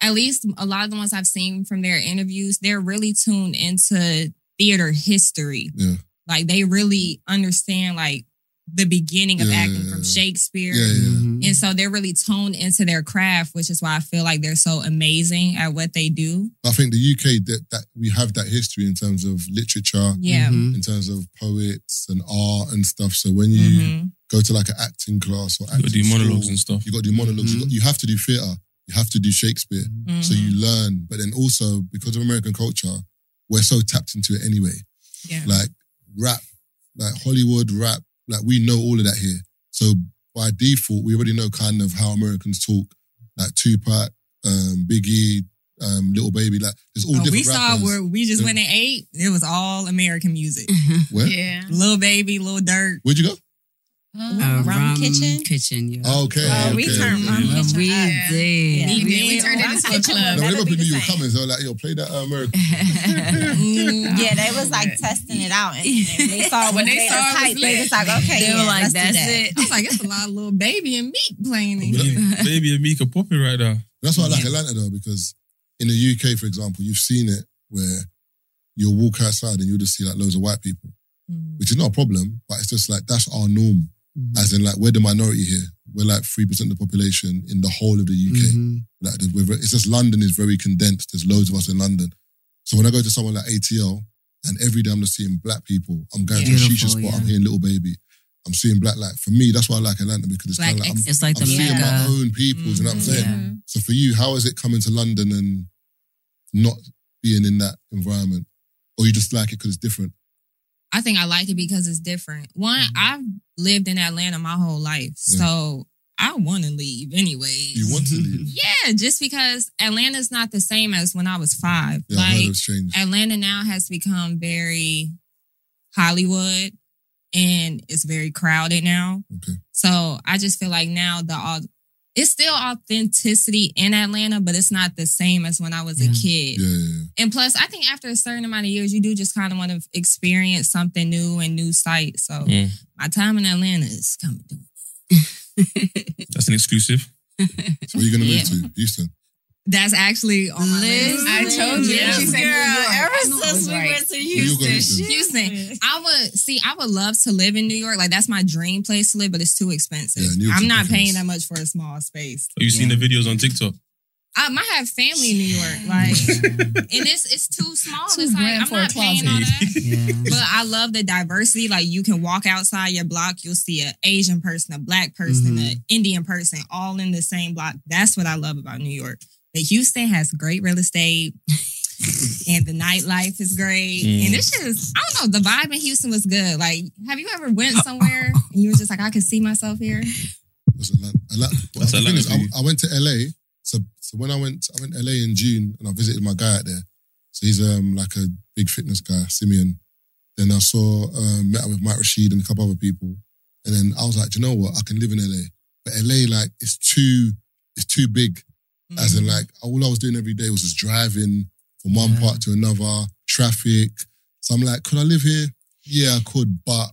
[SPEAKER 8] at least a lot of the ones I've seen from their interviews, they're really tuned into theater history.
[SPEAKER 4] Yeah.
[SPEAKER 8] Like they really understand like the beginning of
[SPEAKER 4] Yeah,
[SPEAKER 8] acting from. Shakespeare.
[SPEAKER 4] Yeah, yeah.
[SPEAKER 6] Mhm.
[SPEAKER 8] And so they're really toned into their craft, which is why I feel like they're so amazing at what they do.
[SPEAKER 4] I think the UK that, that we have that history in terms of literature,
[SPEAKER 8] Yeah.
[SPEAKER 6] Mhm.
[SPEAKER 4] in terms of poets and art and stuff. So when you
[SPEAKER 8] Mhm.
[SPEAKER 4] go to like an acting class or
[SPEAKER 2] You gotta
[SPEAKER 4] acting
[SPEAKER 2] do monologues
[SPEAKER 4] school,
[SPEAKER 2] and stuff.
[SPEAKER 4] you got to do monologues. You,
[SPEAKER 6] Mhm.
[SPEAKER 4] got, you have to do theatre. You have to do Shakespeare. So you learn. But then also because of American culture, we're so tapped into it anyway.
[SPEAKER 8] Yeah.
[SPEAKER 4] Like rap, like Hollywood rap, like we know all of that here. So by default, we already know kind of how Americans talk. Like Tupac, um, Biggie, um, Lil Baby. Like there's all
[SPEAKER 8] Oh,
[SPEAKER 4] different
[SPEAKER 8] we saw
[SPEAKER 4] rappers.
[SPEAKER 8] where we just
[SPEAKER 4] Yeah.
[SPEAKER 8] went and ate. It was all American music.
[SPEAKER 4] Where?
[SPEAKER 7] Yeah.
[SPEAKER 8] Lil Baby, Lil Durk.
[SPEAKER 4] Where'd you go?
[SPEAKER 6] Uh,
[SPEAKER 5] Rum Kitchen?
[SPEAKER 6] Kitchen, yeah.
[SPEAKER 4] Okay.
[SPEAKER 5] Oh, we
[SPEAKER 4] okay,
[SPEAKER 5] turned. Rum
[SPEAKER 6] Yeah,
[SPEAKER 5] Kitchen
[SPEAKER 6] we
[SPEAKER 5] up.
[SPEAKER 6] did.
[SPEAKER 5] Yeah.
[SPEAKER 7] We, we
[SPEAKER 8] Yeah.
[SPEAKER 7] turned it into a club.
[SPEAKER 4] No,
[SPEAKER 5] That'd
[SPEAKER 4] whenever
[SPEAKER 5] be
[SPEAKER 4] people
[SPEAKER 5] the
[SPEAKER 4] knew you were coming, they were like, yo, play that uh, American. [LAUGHS]
[SPEAKER 8] Mm,
[SPEAKER 5] Yeah, they was like testing it out, and and they saw when
[SPEAKER 7] When they
[SPEAKER 5] they
[SPEAKER 7] saw
[SPEAKER 5] saw
[SPEAKER 7] it was
[SPEAKER 5] they
[SPEAKER 7] lit.
[SPEAKER 5] was like, okay,
[SPEAKER 6] They were
[SPEAKER 5] yeah,
[SPEAKER 6] like,
[SPEAKER 5] let's
[SPEAKER 6] that's
[SPEAKER 5] that.
[SPEAKER 6] it.
[SPEAKER 8] I was like, it's a lot of Lil Baby and Meek playing in here.
[SPEAKER 2] Baby and Mika popping right now.
[SPEAKER 4] That's why I like Atlanta though, because in the UK, for example, you've seen it where you'll walk outside and you'll just see like loads of white people,
[SPEAKER 8] Mm.
[SPEAKER 4] which is not a problem, but it's just like that's our norm. As in, like we're the minority here. We're like three percent of the population in the whole of the UK.
[SPEAKER 6] Mhm.
[SPEAKER 4] Like we're, very- it's just London is very condensed. There's loads of us in London. So when I go to someone like ATL, and every day I'm just seeing black people, I'm going to a
[SPEAKER 6] Beautiful,
[SPEAKER 4] shisha spot.
[SPEAKER 6] yeah.
[SPEAKER 4] I'm hearing Lil Baby. I'm seeing black. Like for me, that's why I like Atlanta because it's
[SPEAKER 8] Black
[SPEAKER 4] kind of like I'm,
[SPEAKER 6] It's like
[SPEAKER 4] I'm
[SPEAKER 6] the
[SPEAKER 4] seeing my own people. You know what I'm saying?
[SPEAKER 6] Yeah.
[SPEAKER 4] So for you, how is it coming to London and not being in that environment, or you just like it because it's different?
[SPEAKER 8] I think I like it because it's different. One, mm-hmm. I've lived in Atlanta my whole life,
[SPEAKER 4] Yeah.
[SPEAKER 8] so I want to leave anyway.
[SPEAKER 4] You want to leave? [LAUGHS]
[SPEAKER 8] Yeah, just because Atlanta's not the same as when I was five.
[SPEAKER 4] Yeah,
[SPEAKER 8] like
[SPEAKER 4] it's.
[SPEAKER 8] Atlanta now has become very Hollywood and it's very crowded now.
[SPEAKER 4] Okay.
[SPEAKER 8] So I just feel like now the all it's still authenticity in Atlanta, but it's not the same as when I was a kid.
[SPEAKER 4] Yeah, yeah, yeah.
[SPEAKER 8] And plus, I think after a certain amount of years, you do just kind of want to experience something new and new sights. So my time in Atlanta is coming to
[SPEAKER 2] That's an exclusive.
[SPEAKER 4] So where you gonna [LAUGHS]
[SPEAKER 8] Yeah.
[SPEAKER 4] move to? Houston.
[SPEAKER 8] That's actually on my list.
[SPEAKER 7] I told you.
[SPEAKER 8] Yeah.
[SPEAKER 7] She said New York. I
[SPEAKER 6] ever
[SPEAKER 7] knew it
[SPEAKER 6] since we
[SPEAKER 7] right.
[SPEAKER 6] went to
[SPEAKER 4] New York or
[SPEAKER 6] Houston,
[SPEAKER 4] Houston?
[SPEAKER 8] I would see. I would love to live in New York. Like that's my dream place to live, but it's too expensive.
[SPEAKER 4] Yeah,
[SPEAKER 8] I'm not paying that much for a small space.
[SPEAKER 2] Have you seen the videos on TikTok?
[SPEAKER 8] I might have family in New York, like, [LAUGHS] and it's it's too small.
[SPEAKER 7] Too
[SPEAKER 8] it's like
[SPEAKER 7] grand
[SPEAKER 8] I'm
[SPEAKER 7] for a
[SPEAKER 8] not paying all
[SPEAKER 7] closet.
[SPEAKER 8] that.
[SPEAKER 6] Yeah.
[SPEAKER 8] But I love the diversity. Like you can walk outside your block, you'll see an Asian person, a black person,
[SPEAKER 6] Mhm.
[SPEAKER 8] an Indian person, all in the same block. That's what I love about New York. But Houston has great real estate. And the nightlife is great.
[SPEAKER 2] Mm.
[SPEAKER 8] And it's just, I don't know, the vibe in Houston was good. Like, have you ever went somewhere and you were just like, I can see myself here?
[SPEAKER 4] That's Atlanta. Atlanta.
[SPEAKER 2] That's Atlanta
[SPEAKER 4] is. I, I went to LA. So, so when I went, I went to LA in June and I visited my guy out there. So he's um like a big fitness guy, Simeon. Then I saw, um, met up with Mike Rashid and a couple other people. And then I was like, "Do you know what? I can live in LA. But LA, like, it's too, it's too big. As in, like, all I was doing every day was just driving from one
[SPEAKER 6] Yeah.
[SPEAKER 4] part to another, traffic. So I'm like, could I live here? Yeah, I could. But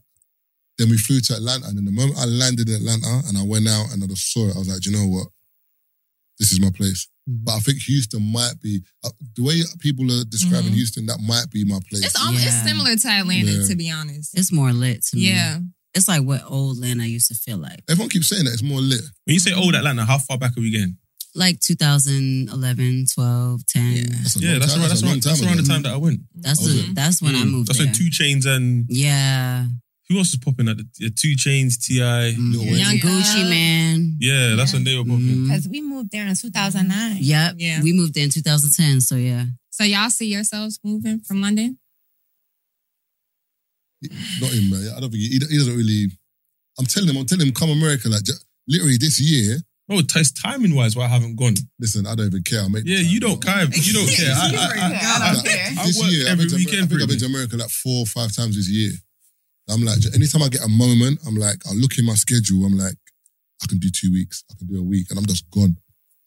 [SPEAKER 4] then we flew to Atlanta. And then the moment I landed in Atlanta and I went out and I just saw it, I was like, "Do you know what? This is my place.
[SPEAKER 6] Mhm.
[SPEAKER 4] But I think Houston might be, uh, the way people are describing
[SPEAKER 8] Mhm.
[SPEAKER 4] Houston, that might be my place.
[SPEAKER 8] It's almost
[SPEAKER 6] Yeah.
[SPEAKER 8] it's similar to Atlanta,
[SPEAKER 4] Yeah.
[SPEAKER 8] to be honest.
[SPEAKER 6] It's more lit to me.
[SPEAKER 8] Yeah.
[SPEAKER 6] It's like what old Atlanta used to feel like.
[SPEAKER 4] Everyone keeps saying that it's more lit.
[SPEAKER 2] When you say old Atlanta, how far back are we getting?
[SPEAKER 6] Like 2011, 12, 10.
[SPEAKER 8] Yeah.
[SPEAKER 4] That's a
[SPEAKER 2] Yeah, that's
[SPEAKER 4] time.
[SPEAKER 2] around, that's, around, that's around the time that I went.
[SPEAKER 6] That's the,
[SPEAKER 4] yeah.
[SPEAKER 6] that's when I
[SPEAKER 2] Mm.
[SPEAKER 6] moved
[SPEAKER 2] That's
[SPEAKER 6] there.
[SPEAKER 2] when 2 Chainz and
[SPEAKER 6] yeah.
[SPEAKER 2] who else was popping at the yeah, 2 Chainz, Ti.
[SPEAKER 6] Mm.
[SPEAKER 4] Lil Wayne.
[SPEAKER 6] Young Gucci Mane.
[SPEAKER 2] Yeah, that's
[SPEAKER 5] Yeah.
[SPEAKER 2] when they were popping.
[SPEAKER 5] Because we moved there in 2009.
[SPEAKER 6] Yep.
[SPEAKER 8] Yeah.
[SPEAKER 6] We moved there in 2010. So yeah.
[SPEAKER 8] So y'all see yourselves moving from London?
[SPEAKER 4] Not him, man. I don't think he, he doesn't really. I'm telling him, I'm telling him, come America. Like, literally this year,
[SPEAKER 2] Bro, it's timing wise why I haven't gone.
[SPEAKER 4] listen, I don't even care. I'll make
[SPEAKER 2] Yeah, you don't care. You don't [LAUGHS] care. I, I, I. I,
[SPEAKER 7] I
[SPEAKER 2] I- I
[SPEAKER 4] this
[SPEAKER 2] work
[SPEAKER 4] year, I've
[SPEAKER 2] every
[SPEAKER 4] been to, Amer- I
[SPEAKER 2] weekend.
[SPEAKER 4] think I've been to America like four or five times this year. I'm like, anytime I get a moment, I'm like, I look in my schedule, I'm like, I can do two weeks, I can do a week, and I'm just gone.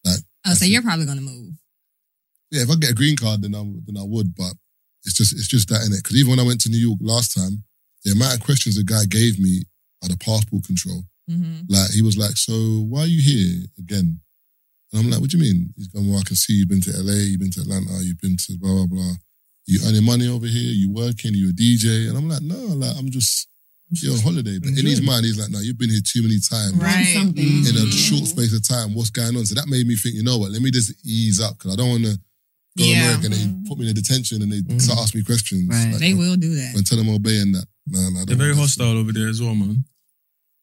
[SPEAKER 8] Oh, so
[SPEAKER 4] it.
[SPEAKER 8] you're probably gonna move.
[SPEAKER 4] Yeah, if I get a green card, then I then I would, but it's just it's just that in it. Because even when I went to New York last time, the amount of questions the guy gave me at the passport control,
[SPEAKER 8] Mm-hmm.
[SPEAKER 4] like he was like, "So why are you here again?" And I'm like, "What do you mean?" He's going, "Well, I can see you've been to LA, you've been to Atlanta, you've been to blah blah blah. You earning money over here? You working? You a DJ?" And I'm like, "No, like I'm just you're on holiday." But in his mind, he's like, "No, you've been here too many times."
[SPEAKER 8] Right.
[SPEAKER 7] Something.
[SPEAKER 4] In a
[SPEAKER 8] Mhm.
[SPEAKER 4] short space of time, what's going on? So that made me think, you know what? Let me just ease up because I don't want to go to
[SPEAKER 8] Yeah.
[SPEAKER 4] America and they put me in a detention and they
[SPEAKER 2] Mhm.
[SPEAKER 4] start asking me questions.
[SPEAKER 6] Right.
[SPEAKER 4] Like,
[SPEAKER 8] They will do that.
[SPEAKER 4] And tell them I'm obeying that. No, no, I don't
[SPEAKER 2] They're very hostile over there as well, man.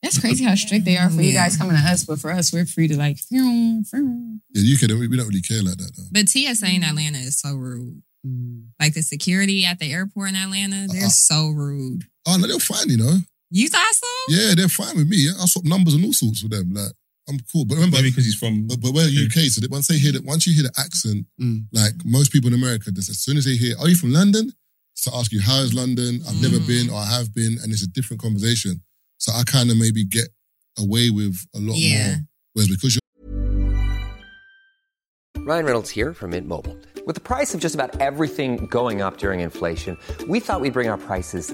[SPEAKER 7] That's crazy how strict they are for you guys coming to us, but for us, we're free to like. Vroom, [LAUGHS] vroom.
[SPEAKER 4] Yeah, UK, we we don't really care like that though.
[SPEAKER 8] But TSA in Atlanta is so rude.
[SPEAKER 6] Mm.
[SPEAKER 8] Like the security at the airport in Atlanta, they're
[SPEAKER 4] Uh-uh.
[SPEAKER 8] so rude.
[SPEAKER 4] Oh, no, they're fine, you know.
[SPEAKER 8] You thought so?
[SPEAKER 4] Yeah, they're fine with me. I swap numbers and all sorts with them. Like, I'm cool. But remember,
[SPEAKER 2] Maybe because he's from.
[SPEAKER 4] but, but we're UK, so that once they hear that, once you hear the accent,
[SPEAKER 6] Mm.
[SPEAKER 4] like most people in America, just as soon as they hear, "Are you from London?" So ask you, "How is London?" I've never
[SPEAKER 8] Mm.
[SPEAKER 4] been, or I have been, and it's a different conversation. So I kind of maybe get away with a lot
[SPEAKER 8] Yeah.
[SPEAKER 4] more. Whereas because you're
[SPEAKER 9] Ryan Reynolds here from Mint Mobile. With the price of just about everything going up during inflation, we thought we'd bring our prices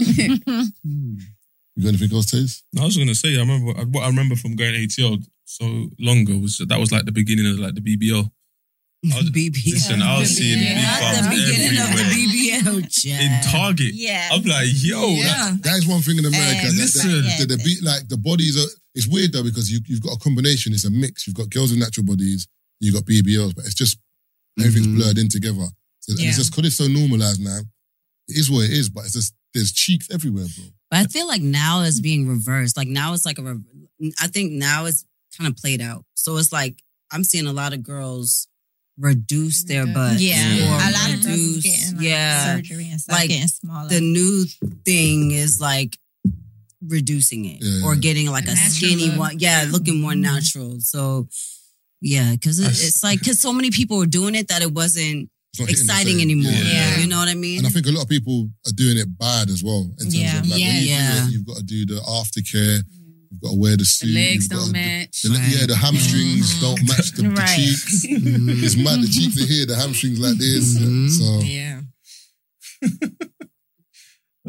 [SPEAKER 4] [LAUGHS]
[SPEAKER 6] Mm.
[SPEAKER 4] You got anything else, Taze?
[SPEAKER 2] No, I was gonna say, I remember what I remember from going ATL so long ago was that was like the beginning of like the BBL. I was- [LAUGHS]
[SPEAKER 6] BBL.
[SPEAKER 2] Listen, I was seeing
[SPEAKER 8] Yeah.
[SPEAKER 2] big
[SPEAKER 6] Not the
[SPEAKER 2] bums
[SPEAKER 6] beginning of the. BBL, Jack.
[SPEAKER 2] in Target.
[SPEAKER 5] Yeah.
[SPEAKER 2] I'm like, yo,
[SPEAKER 8] Yeah.
[SPEAKER 2] that-
[SPEAKER 4] That is one thing in America.
[SPEAKER 5] And
[SPEAKER 2] listen.
[SPEAKER 4] that- the, the beat like the bodies are. It's weird though because you you've got a combination. It's a mix. You've got girls with natural bodies. You have got BBLs, but it's just everything's
[SPEAKER 6] Mhm.
[SPEAKER 4] blurred in together. So, and
[SPEAKER 8] Yeah.
[SPEAKER 4] it's just because it's so normalized now. It is what it is, but it's just there's cheeks everywhere, bro.
[SPEAKER 6] But I feel like now it's being reversed. Like now it's like a. Re- I think now it's kind of played out. So it's like I'm seeing a lot of girls reduce their butt.
[SPEAKER 5] Yeah,
[SPEAKER 6] or
[SPEAKER 5] a lot of girls
[SPEAKER 6] reduce-
[SPEAKER 5] getting like,
[SPEAKER 6] yeah,
[SPEAKER 5] surgery and stuff
[SPEAKER 6] like
[SPEAKER 5] getting smaller.
[SPEAKER 6] the new thing is like reducing it
[SPEAKER 4] Yeah,
[SPEAKER 6] or getting like a,
[SPEAKER 7] A
[SPEAKER 6] skinny
[SPEAKER 7] look.
[SPEAKER 6] one. Yeah, looking more mm-hmm. natural. So yeah, because it, it's like because so many people were doing it that it wasn't
[SPEAKER 4] It's not hitting the
[SPEAKER 6] exciting anymore.
[SPEAKER 4] Yeah.
[SPEAKER 6] You know what I mean?
[SPEAKER 4] And I think a lot of people are doing it bad as well. In terms
[SPEAKER 5] Yeah.
[SPEAKER 4] of like, when you
[SPEAKER 6] yeah.
[SPEAKER 4] It, you've got to do the aftercare. You've got to wear the
[SPEAKER 7] The
[SPEAKER 4] suit.
[SPEAKER 7] legs don't
[SPEAKER 4] to-
[SPEAKER 7] match.
[SPEAKER 4] The, le- Yeah, the hamstrings
[SPEAKER 6] Mm-hmm.
[SPEAKER 4] don't match the, the
[SPEAKER 5] Right.
[SPEAKER 4] cheeks. [LAUGHS] It's mad. The cheeks are here, the hamstrings like this.
[SPEAKER 6] Mhm.
[SPEAKER 4] So
[SPEAKER 8] Yeah. [LAUGHS]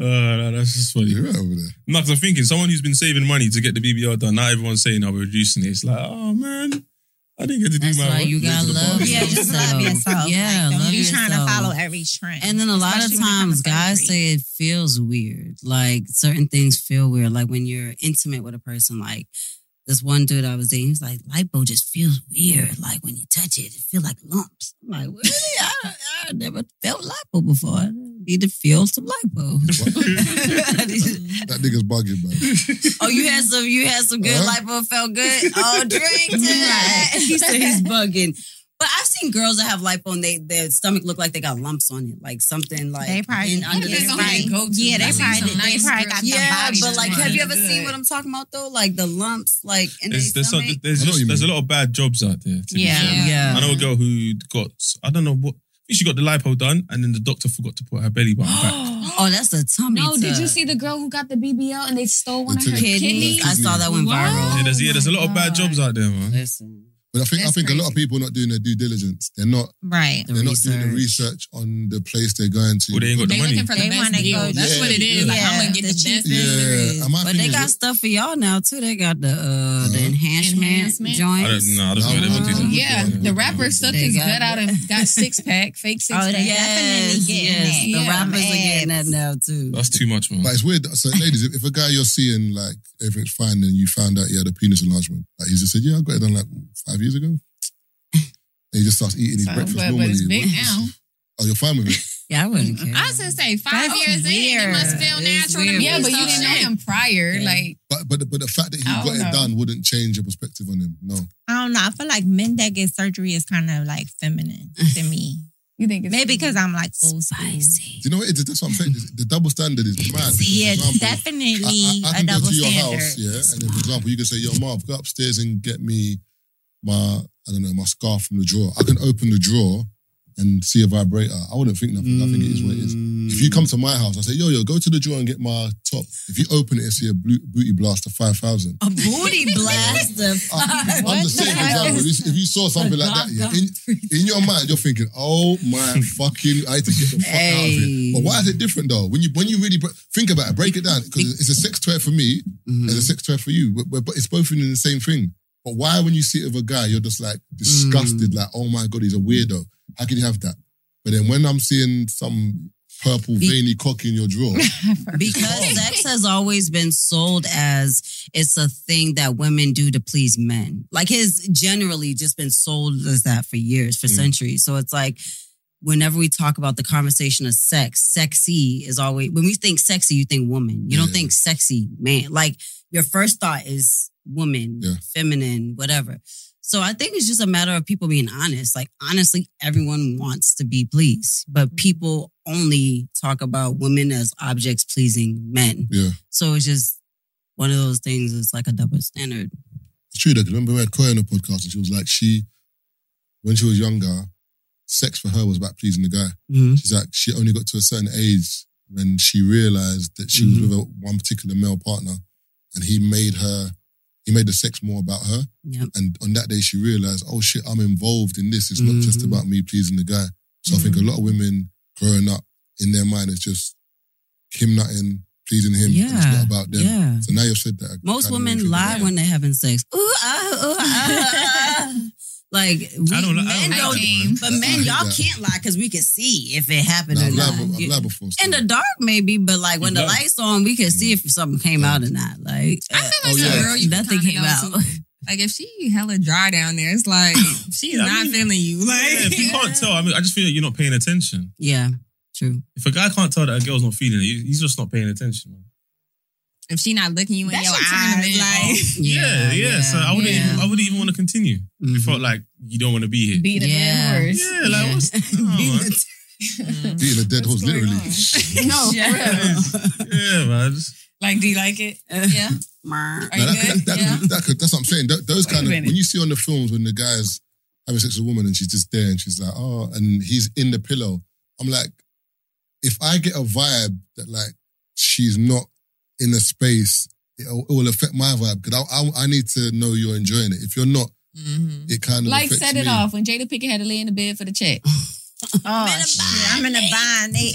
[SPEAKER 2] Uh, that's just funny.
[SPEAKER 4] you're right over there.
[SPEAKER 2] No, because I'm thinking someone who's been saving money to get the BBL done. Now everyone's saying, "Oh, we're reducing it." It's like, oh man, I didn't get to do
[SPEAKER 6] That's
[SPEAKER 2] my
[SPEAKER 6] why
[SPEAKER 2] work.
[SPEAKER 6] you gotta
[SPEAKER 4] to
[SPEAKER 6] love
[SPEAKER 4] party.
[SPEAKER 5] yeah, just love yourself.
[SPEAKER 6] Yeah,
[SPEAKER 5] like, don't
[SPEAKER 6] love
[SPEAKER 5] be trying to follow every trend.
[SPEAKER 6] And then a lot of
[SPEAKER 5] especially when it
[SPEAKER 6] times guys say it feels weird. Like certain things feel weird. Like when you're intimate with a person, like this one dude I was dating, he's like, lipo just feels weird. Like when you touch it, it feels like lumps. I'm like, really? I, I never felt lipo before. I need to feel some lipo. [LAUGHS]
[SPEAKER 4] That nigga's bugging, man.
[SPEAKER 6] oh, you had some you had some good
[SPEAKER 4] Huh?
[SPEAKER 6] lipo, felt good? Oh, drink [LAUGHS] to that. [LAUGHS] he said he's bugging. But I've seen girls that have lipo and they their stomach look like they got lumps on it. Like something like
[SPEAKER 5] they probably
[SPEAKER 6] in under
[SPEAKER 7] Yeah,
[SPEAKER 6] the skin.
[SPEAKER 7] go-to.
[SPEAKER 5] Yeah, they probably they
[SPEAKER 7] nice
[SPEAKER 5] probably got
[SPEAKER 7] with
[SPEAKER 5] the
[SPEAKER 6] Yeah,
[SPEAKER 5] body.
[SPEAKER 6] but like, have you
[SPEAKER 5] right.
[SPEAKER 6] ever seen what I'm talking about though? Like the lumps, like in
[SPEAKER 2] There's
[SPEAKER 6] their
[SPEAKER 2] there's, some,
[SPEAKER 6] stomach.
[SPEAKER 2] there's
[SPEAKER 4] I know what
[SPEAKER 2] just there's a lot of bad jobs out there. to be
[SPEAKER 5] Yeah.
[SPEAKER 6] yeah.
[SPEAKER 2] I know a girl who got I don't know what. I think she got the lipo done, and then the doctor forgot to put her belly button back. [GASPS]
[SPEAKER 6] oh, that's a tummy.
[SPEAKER 8] No, did you see the girl who got the BBL and they stole one of her
[SPEAKER 6] kidneys?
[SPEAKER 8] kidneys?
[SPEAKER 6] I saw that went viral.
[SPEAKER 2] Yeah, there's yeah, there's a lot of bad jobs out there, man.
[SPEAKER 6] Listen,
[SPEAKER 4] But I think I
[SPEAKER 7] That's
[SPEAKER 4] think a lot of people are not doing their due diligence. They're not
[SPEAKER 5] Right.
[SPEAKER 6] the
[SPEAKER 4] they're not doing the
[SPEAKER 6] research.
[SPEAKER 4] research on the place they're going to.
[SPEAKER 2] Well, they ain't got the
[SPEAKER 8] They
[SPEAKER 2] money.
[SPEAKER 8] looking for the
[SPEAKER 5] They
[SPEAKER 8] best
[SPEAKER 5] wanna
[SPEAKER 8] deal.
[SPEAKER 5] go-
[SPEAKER 8] That's
[SPEAKER 4] Yeah,
[SPEAKER 8] what it is. Like,
[SPEAKER 5] yeah.
[SPEAKER 8] I'm gonna get
[SPEAKER 5] The
[SPEAKER 8] the, best
[SPEAKER 5] cheapest
[SPEAKER 8] deal
[SPEAKER 4] yeah,
[SPEAKER 8] is.
[SPEAKER 6] But they
[SPEAKER 4] is,
[SPEAKER 6] got stuff for y'all now too. They got the uh the
[SPEAKER 4] Uh-huh.
[SPEAKER 6] enhancement,
[SPEAKER 8] Enhancement?
[SPEAKER 2] I
[SPEAKER 6] joints.
[SPEAKER 2] don't know. I don't know.
[SPEAKER 4] No,
[SPEAKER 2] what they
[SPEAKER 4] no,
[SPEAKER 7] Yeah, the rapper sucked
[SPEAKER 6] They
[SPEAKER 7] his
[SPEAKER 6] got
[SPEAKER 7] gut out and [LAUGHS] got six pack, fake six
[SPEAKER 5] Oh,
[SPEAKER 7] pack.
[SPEAKER 5] they
[SPEAKER 6] Yes,
[SPEAKER 5] definitely getting
[SPEAKER 6] yes.
[SPEAKER 5] that.
[SPEAKER 6] The rappers are getting that now too.
[SPEAKER 2] That's too much, man.
[SPEAKER 4] But it's weird. So, ladies, if, if a guy you're seeing like everything's fine, and you found out he had a penis enlargement, like he just said, "Yeah, I got it done like five years ago," and he just starts eating his
[SPEAKER 7] So,
[SPEAKER 4] breakfast
[SPEAKER 7] but- but
[SPEAKER 4] normally.
[SPEAKER 7] it's big now.
[SPEAKER 4] Oh, you're fine with it. [LAUGHS]
[SPEAKER 6] Yeah, I wouldn't care.
[SPEAKER 8] I was gonna say five
[SPEAKER 5] That's
[SPEAKER 8] years in, it
[SPEAKER 5] weird.
[SPEAKER 8] must feel
[SPEAKER 6] It's
[SPEAKER 8] natural to
[SPEAKER 6] weird.
[SPEAKER 8] me.
[SPEAKER 7] Yeah, but you
[SPEAKER 8] so
[SPEAKER 7] didn't know
[SPEAKER 8] shit.
[SPEAKER 7] him prior.
[SPEAKER 6] Yeah.
[SPEAKER 7] Like,
[SPEAKER 4] But but but the fact that he
[SPEAKER 7] I
[SPEAKER 4] got
[SPEAKER 7] don't
[SPEAKER 4] it
[SPEAKER 7] know.
[SPEAKER 4] done wouldn't change your perspective on him. No.
[SPEAKER 5] I don't know. I feel like men that get surgery is kind of like feminine to me. [LAUGHS]
[SPEAKER 7] you think it's
[SPEAKER 5] Maybe because I'm like old school.
[SPEAKER 6] Spicy.
[SPEAKER 4] Do you know what it is? That's what I'm saying. The double standard is mad. For
[SPEAKER 5] Yeah,
[SPEAKER 4] example,
[SPEAKER 5] definitely
[SPEAKER 4] I, I, I
[SPEAKER 5] a
[SPEAKER 4] can go
[SPEAKER 5] double
[SPEAKER 4] to your
[SPEAKER 5] standard.
[SPEAKER 4] house, yeah, and then for example, you can say, "Yo, Marv, go upstairs and get me my I don't know my scarf from the drawer." I can open the drawer and see a vibrator. I wouldn't think nothing. I think it is what it is. If you come to my house, I say, "Yo, yo, go to the drawer and get my top." If you open it and see a blue, booty blaster five thousand.
[SPEAKER 6] A booty [LAUGHS] blaster.
[SPEAKER 4] I'm
[SPEAKER 7] What
[SPEAKER 4] just saying,
[SPEAKER 7] the
[SPEAKER 4] for
[SPEAKER 7] hell?
[SPEAKER 4] example, if you, saw something like that, yeah, in, in your mind, you're thinking, "Oh my [LAUGHS] fucking, I need to get the fuck out of
[SPEAKER 6] Hey.
[SPEAKER 4] here." But why is it different though? When you when you really bre- think about it, break it down because it's a sex toy for me,
[SPEAKER 6] Mhm.
[SPEAKER 4] and a sex toy for you, but, but, but it's both in the same thing. But why, when you see it with a guy, you're just like disgusted, like, "Oh my god, he's a weirdo. How can you have that?" But then when I'm seeing some purple
[SPEAKER 6] Be-
[SPEAKER 4] veiny cock in your drawer, [LAUGHS]
[SPEAKER 6] Because sex has always been sold as it's a thing that women do to please men. Like his generally just been sold as that for years, for
[SPEAKER 4] Mm.
[SPEAKER 6] centuries. So it's like whenever we talk about the conversation of sex, sexy is always when we think sexy, you think woman. You don't think sexy man. Like your first thought is woman,
[SPEAKER 4] Yeah.
[SPEAKER 6] feminine, whatever. So I think it's just a matter of people being honest. Like honestly, everyone wants to be pleased, but people only talk about women as objects pleasing men.
[SPEAKER 4] yeah,
[SPEAKER 6] So it's just one of those things. It's like a double standard.
[SPEAKER 4] it's true. Though, remember we had Koi on the podcast, and she was like, she when she was younger, sex for her was about pleasing the guy.
[SPEAKER 6] Mhm.
[SPEAKER 4] She's like, she only got to a certain age when she realized that she
[SPEAKER 6] Mhm.
[SPEAKER 4] was with a, one particular male partner and he made her, he made the sex more about her.
[SPEAKER 6] Yep.
[SPEAKER 4] And on that day, she realized, oh shit, I'm involved in this. It's not just
[SPEAKER 6] Mhm.
[SPEAKER 4] about me pleasing the guy. So I think a lot of women growing up in their mind, it's just him nutting, pleasing him. and it's not about them.
[SPEAKER 6] Yeah.
[SPEAKER 4] So now you've said that.
[SPEAKER 6] Most women lie when they're having sex. Ooh, ah, ooh, ah. [LAUGHS] Like we,
[SPEAKER 2] I don't- I
[SPEAKER 6] men
[SPEAKER 2] don't
[SPEAKER 6] don't,
[SPEAKER 2] like it, man.
[SPEAKER 6] but
[SPEAKER 4] I
[SPEAKER 6] men, y'all
[SPEAKER 4] that.
[SPEAKER 6] can't lie because we can see if it
[SPEAKER 4] it.
[SPEAKER 6] happened
[SPEAKER 4] Nah,
[SPEAKER 6] or
[SPEAKER 4] I've
[SPEAKER 6] not.
[SPEAKER 4] lied before- I've lied before.
[SPEAKER 6] In the dark, maybe, but like when the
[SPEAKER 2] You
[SPEAKER 6] lights on, we can see mm. if something came out or not. Like
[SPEAKER 8] I feel like
[SPEAKER 4] Oh,
[SPEAKER 8] it's
[SPEAKER 4] yeah.
[SPEAKER 8] girl you
[SPEAKER 6] Nothing came out.
[SPEAKER 8] too. Like if she hella dry down there, it's like [COUGHS] she's
[SPEAKER 2] Yeah, I
[SPEAKER 8] not
[SPEAKER 2] mean-
[SPEAKER 8] feeling you. Like
[SPEAKER 2] Yeah, if you can't [LAUGHS] tell, I mean, I just feel like you're not paying attention.
[SPEAKER 6] yeah, true.
[SPEAKER 2] If a guy can't tell that a girl's not feeling it, he's just not paying attention. Man.
[SPEAKER 8] if she not looking you in
[SPEAKER 7] That
[SPEAKER 8] your
[SPEAKER 7] should turn a
[SPEAKER 8] eyes,
[SPEAKER 7] man
[SPEAKER 8] like
[SPEAKER 7] off.
[SPEAKER 2] Yeah, yeah. So I wouldn't,
[SPEAKER 7] Yeah.
[SPEAKER 2] even, I wouldn't even want to continue.
[SPEAKER 6] Mhm.
[SPEAKER 2] It felt like you don't want to be here.
[SPEAKER 7] Beat a dead horse.
[SPEAKER 2] yeah, like what's [LAUGHS] oh, man.
[SPEAKER 4] Beating a dead horse, literally. [LAUGHS]
[SPEAKER 7] no, [LAUGHS] for real.
[SPEAKER 2] yeah, man.
[SPEAKER 7] Like, do you like it? Yeah. Are
[SPEAKER 4] Now,
[SPEAKER 7] you
[SPEAKER 4] that,
[SPEAKER 7] good?
[SPEAKER 4] could- that,
[SPEAKER 7] yeah.
[SPEAKER 4] that could, that's what I'm saying. Th- those kind of when you see on the films when the guy's having sex with a woman and she's just there and she's like, oh, and he's in the pillow. I'm like, if I get a vibe that like she's not in a space, it, will- it will affect my vibe because I, I I need to know you're enjoying it. If you're not,
[SPEAKER 7] Mhm.
[SPEAKER 4] it kind of
[SPEAKER 7] Like, set it
[SPEAKER 4] me.
[SPEAKER 7] off when Jada Pinkett had to lay in the bed for the check. [LAUGHS]
[SPEAKER 5] Oh, shit. I'm in a bind. They,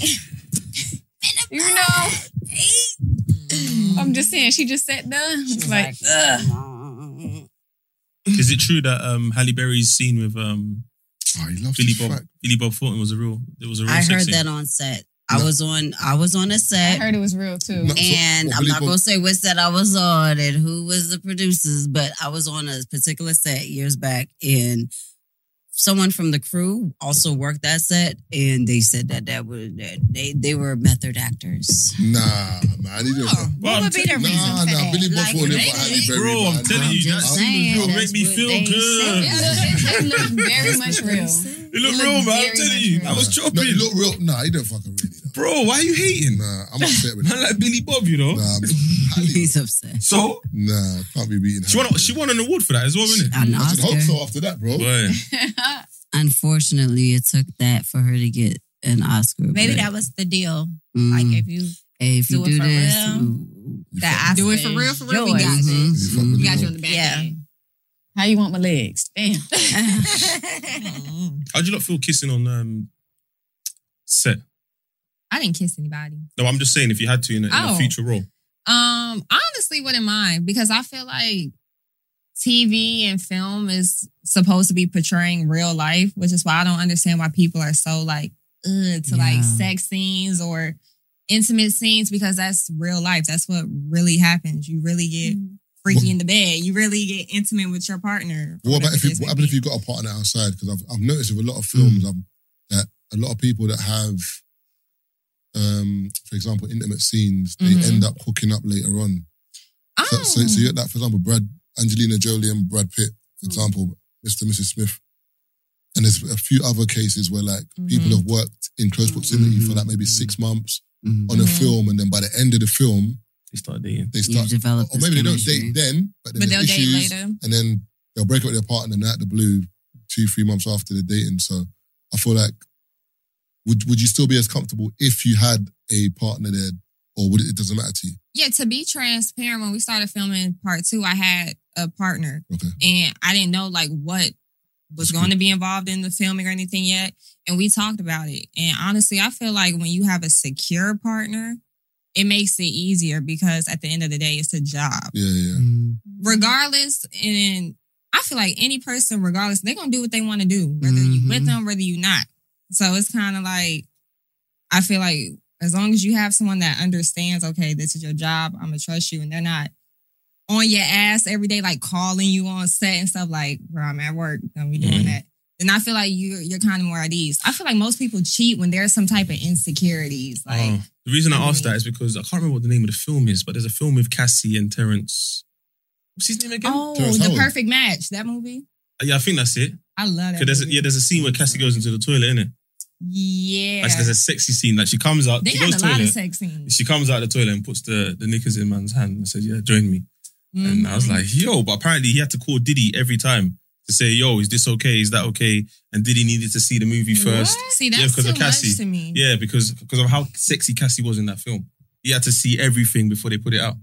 [SPEAKER 7] You know? I'm just saying, she just sat down. It's like, ugh.
[SPEAKER 2] Is it true that um, Halle Berry's scene with um,
[SPEAKER 4] Oh, he loves
[SPEAKER 2] Billy Bob
[SPEAKER 4] fuck.
[SPEAKER 2] Billy Bob Thornton was a real? It was a real.
[SPEAKER 6] I
[SPEAKER 2] sex
[SPEAKER 6] heard
[SPEAKER 2] scene?
[SPEAKER 6] that on set. I
[SPEAKER 4] No.
[SPEAKER 6] was on. I was on a
[SPEAKER 7] I
[SPEAKER 6] set.
[SPEAKER 7] I heard it was real too.
[SPEAKER 4] No.
[SPEAKER 6] And
[SPEAKER 4] what,
[SPEAKER 6] I'm not gonna say what set I was on and who was the producers, but I was on a particular set years back, and someone from the crew also worked that set, and they said that that was that they they were method actors.
[SPEAKER 4] Nah, man, he didn't.
[SPEAKER 5] oh,
[SPEAKER 2] Well,
[SPEAKER 5] what would be the
[SPEAKER 2] telling-
[SPEAKER 5] reason
[SPEAKER 4] Nah,
[SPEAKER 5] for
[SPEAKER 4] nah,
[SPEAKER 5] that?
[SPEAKER 4] Billy Bob
[SPEAKER 5] Like,
[SPEAKER 4] Thornton
[SPEAKER 5] they-
[SPEAKER 4] for Halle
[SPEAKER 2] Bro, I'm telling you, that
[SPEAKER 6] just
[SPEAKER 2] scene
[SPEAKER 6] saying,
[SPEAKER 2] was real. Make me feel
[SPEAKER 6] they
[SPEAKER 2] good.
[SPEAKER 7] It [LAUGHS] it looked very much real.
[SPEAKER 2] It
[SPEAKER 7] It
[SPEAKER 2] looked
[SPEAKER 7] looked
[SPEAKER 2] real, man. I'm telling you.
[SPEAKER 7] real.
[SPEAKER 2] I was
[SPEAKER 4] No,
[SPEAKER 2] chopping.
[SPEAKER 4] he look real. Nah, he don't fucking really. Though.
[SPEAKER 2] Bro, why are you hating?
[SPEAKER 4] Nah, I'm upset with [LAUGHS]
[SPEAKER 2] Man,
[SPEAKER 4] him.
[SPEAKER 2] like Billy Bob, you know.
[SPEAKER 4] Nah, I'm- [LAUGHS] Halle,
[SPEAKER 6] He's upset.
[SPEAKER 2] So
[SPEAKER 4] nah, can't be beating.
[SPEAKER 2] she won. She won an award for that as well, isn't it?
[SPEAKER 6] An
[SPEAKER 4] I should hope
[SPEAKER 6] Oscar.
[SPEAKER 4] so after that, bro.
[SPEAKER 2] Boy. [LAUGHS]
[SPEAKER 6] Unfortunately, it took that for her to get an Oscar.
[SPEAKER 5] Maybe
[SPEAKER 6] but,
[SPEAKER 5] that was the deal.
[SPEAKER 6] mm,
[SPEAKER 5] Like, if you
[SPEAKER 6] hey, if you
[SPEAKER 5] do it for
[SPEAKER 6] this,
[SPEAKER 5] real,
[SPEAKER 6] mm,
[SPEAKER 5] that
[SPEAKER 8] do it
[SPEAKER 5] Oscar
[SPEAKER 8] for real, for real. We
[SPEAKER 5] yours.
[SPEAKER 8] got you.
[SPEAKER 4] You
[SPEAKER 6] mhm.
[SPEAKER 8] We got you on the back.
[SPEAKER 5] Yeah.
[SPEAKER 8] end.
[SPEAKER 7] How you want my legs? Damn. [LAUGHS]
[SPEAKER 2] How'd you not feel kissing on um, set?
[SPEAKER 8] I didn't kiss anybody.
[SPEAKER 2] No, I'm just saying if you had to in a, in a
[SPEAKER 8] Oh.
[SPEAKER 2] future role.
[SPEAKER 8] Um, I honestly, wouldn't mind because I feel like TV and film is supposed to be portraying real life, which is why I don't understand why people are so like ugh, to like
[SPEAKER 6] Yeah.
[SPEAKER 8] sex scenes or intimate scenes because that's real life. That's what really happens. You really get freaky in the bed. You really get intimate with your partner.
[SPEAKER 4] What about if you,
[SPEAKER 8] Whatever
[SPEAKER 4] what happens if you got a partner outside? Because I've, I've noticed with a lot of films um, that a lot of people that have, um, for example, intimate scenes, they
[SPEAKER 8] Mhm.
[SPEAKER 4] end up hooking up later on.
[SPEAKER 8] may be.
[SPEAKER 4] So,
[SPEAKER 8] Oh.
[SPEAKER 4] so, so you get that, for example, Brad, Angelina Jolie and Brad Pitt, for
[SPEAKER 8] Mm.
[SPEAKER 4] example, Mr. and Mrs. Smith. And there's a few other cases where like people
[SPEAKER 8] Mhm.
[SPEAKER 4] have worked in close proximity for
[SPEAKER 6] Mhm.
[SPEAKER 4] like maybe six months
[SPEAKER 6] Mhm.
[SPEAKER 4] on a
[SPEAKER 8] Mhm.
[SPEAKER 4] film, and then by the end of the film,
[SPEAKER 2] They start dating.
[SPEAKER 4] they
[SPEAKER 6] You
[SPEAKER 4] start,
[SPEAKER 6] develop
[SPEAKER 4] or
[SPEAKER 6] this
[SPEAKER 4] maybe they don't
[SPEAKER 6] chemistry.
[SPEAKER 4] date then, but then
[SPEAKER 8] but
[SPEAKER 4] there's
[SPEAKER 8] they'll date
[SPEAKER 4] issues,
[SPEAKER 8] later.
[SPEAKER 4] and then they'll break up with their partner and they're out the blue two, three months after the dating. So I feel like would would you still be as comfortable if you had a partner there, or would it, it doesn't matter to you?
[SPEAKER 8] Yeah, to be transparent, when we started filming part two, I had a partner
[SPEAKER 4] Okay.
[SPEAKER 8] and I didn't know like what was
[SPEAKER 4] That's
[SPEAKER 8] going
[SPEAKER 4] cool.
[SPEAKER 8] to be involved in the filming or anything yet. And we talked about it. And honestly, I feel like when you have a secure partner, it makes it easier because at the end of the day, it's a job.
[SPEAKER 4] Yeah, yeah.
[SPEAKER 6] Mhm.
[SPEAKER 8] Regardless, and I feel like any person, regardless, they're gonna do what they want to do, whether you with
[SPEAKER 6] Mhm.
[SPEAKER 8] them, whether you not. So it's kind of like I feel like as long as you have someone that understands, okay, this is your job, I'm gonna trust you, and they're not on your ass every day, like calling you on set and stuff like, bro, I'm at work, don't be doing
[SPEAKER 2] Mhm.
[SPEAKER 8] that. Then I feel like you're you're kind of more at ease. I feel like most people cheat when there's some type of insecurities. Like
[SPEAKER 2] Oh. The reason I
[SPEAKER 8] I
[SPEAKER 2] asked that is because I can't remember what the name of the film is, but there's a film with Cassie and Terrence. What's his name again?
[SPEAKER 8] Oh,
[SPEAKER 4] Terrence
[SPEAKER 8] the
[SPEAKER 4] Howard.
[SPEAKER 8] perfect match. That movie.
[SPEAKER 2] Yeah, I think that's it.
[SPEAKER 8] I love that.
[SPEAKER 2] 'Cause there's a,
[SPEAKER 8] movie.
[SPEAKER 2] yeah, there's a scene where Cassie goes into the toilet, innit?
[SPEAKER 8] Yeah.
[SPEAKER 2] Like, there's a sexy scene. Like she comes out,
[SPEAKER 8] they
[SPEAKER 2] she
[SPEAKER 8] had
[SPEAKER 2] goes
[SPEAKER 8] a lot
[SPEAKER 2] toilet.
[SPEAKER 8] of sex scenes.
[SPEAKER 2] She comes out of the toilet and puts the, the knickers in man's hand and says, "Yeah, join me." And I was
[SPEAKER 8] Mhm.
[SPEAKER 2] like, "Yo!" But apparently he had to call Diddy every time to say, "Yo, is this okay? Is that okay?" And did he needed to see the movie first.
[SPEAKER 8] What? See,
[SPEAKER 2] Yeah,
[SPEAKER 8] that's
[SPEAKER 2] because of Cassie.
[SPEAKER 8] to me.
[SPEAKER 2] Yeah, because because of how sexy Cassie was in that film. He had to see everything before they put it out.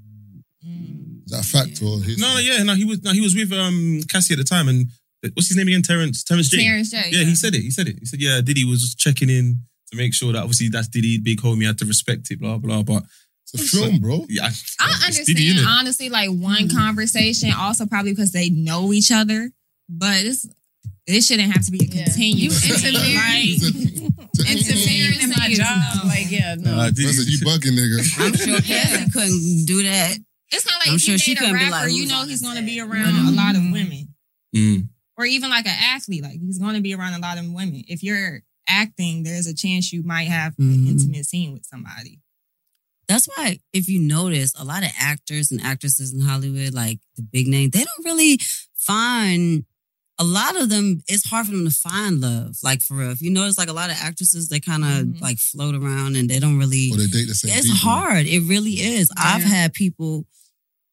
[SPEAKER 8] Mm.
[SPEAKER 4] Is that a fact or his?
[SPEAKER 2] No, no, yeah, no, he was no, he was with um Cassie at the time, and what's his name again? Terrence, Terrence J.
[SPEAKER 8] Terrence J.
[SPEAKER 2] Yeah, he said it. He said it. He said, yeah, Diddy was just checking in to make sure that obviously that's Diddy, big homie, had to respect it, blah blah. But
[SPEAKER 4] It's a film, bro.
[SPEAKER 2] yeah,
[SPEAKER 8] I
[SPEAKER 2] it's
[SPEAKER 8] understand,
[SPEAKER 2] Diddy, innit?
[SPEAKER 8] honestly, like one conversation, also probably because they know each other, but it's it shouldn't have to be a
[SPEAKER 7] Yeah.
[SPEAKER 8] continuous
[SPEAKER 7] You
[SPEAKER 8] thing,
[SPEAKER 7] interfering. [LAUGHS] Interfering in my job.
[SPEAKER 8] no.
[SPEAKER 7] Like, yeah, no.
[SPEAKER 2] Uh, Diddy,
[SPEAKER 4] I you bugging, nigga. [LAUGHS]
[SPEAKER 6] I'm sure Cassie couldn't do that.
[SPEAKER 8] It's not like
[SPEAKER 6] I'm
[SPEAKER 8] if
[SPEAKER 6] sure
[SPEAKER 8] you
[SPEAKER 6] she
[SPEAKER 8] a
[SPEAKER 6] couldn't be
[SPEAKER 8] rapper,
[SPEAKER 6] like,
[SPEAKER 8] you know he's going to be around a lot of women.
[SPEAKER 2] Mm.
[SPEAKER 8] or even like an athlete, like he's going to be around a lot of women. If you're acting, there's a chance you might have an
[SPEAKER 6] Mhm.
[SPEAKER 8] intimate scene with somebody.
[SPEAKER 6] That's why, if you notice, a lot of actors and actresses in Hollywood, like the big name, they don't really find. A lot of them, it's hard for them to find love. Like for real, if you notice, like a lot of actresses, they kind of
[SPEAKER 8] Mhm.
[SPEAKER 6] like float around and they don't really.
[SPEAKER 4] Or they date the same
[SPEAKER 6] It's
[SPEAKER 4] people.
[SPEAKER 6] hard. It really is. I've had people.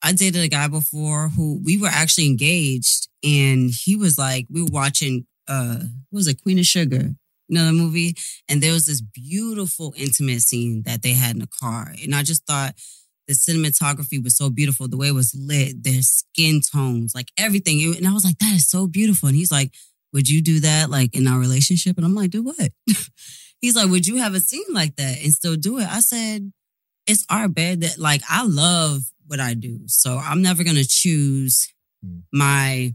[SPEAKER 6] I dated a guy before who we were actually engaged, and he was like, we were watching. uh What was it? Queen of Sugar. You know the movie, and there was this beautiful intimate scene that they had in the car, and I just thought the cinematography was so beautiful. The way it was lit, their skin tones, like everything, and I was like, that is so beautiful. And he's like, would you do that like in our relationship? And I'm like, do what? [LAUGHS] he's like, would you have a scene like that and still do it? I said it's our bed that like I love what I do. So I'm never gonna choose
[SPEAKER 4] Mm.
[SPEAKER 6] my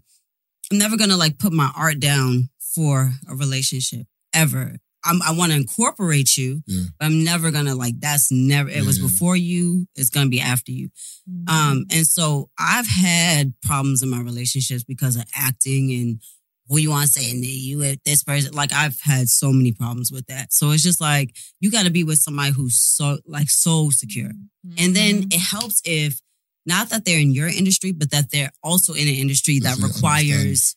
[SPEAKER 6] I'm never gonna like put my art down for a relationship ever. I'm, I want to incorporate you,
[SPEAKER 4] Yeah.
[SPEAKER 6] but I'm never gonna like that's never it was
[SPEAKER 4] Yeah.
[SPEAKER 6] before you, it's gonna be after you. Mm-hmm. Um, and so I've had problems in my relationships because of acting and who you want to say, and you with this person. Like I've had so many problems with that. So it's just like you got to be with somebody who's so like so secure, mm-hmm. and then mm-hmm. it helps if not that they're in your industry, but that they're also in an industry that requires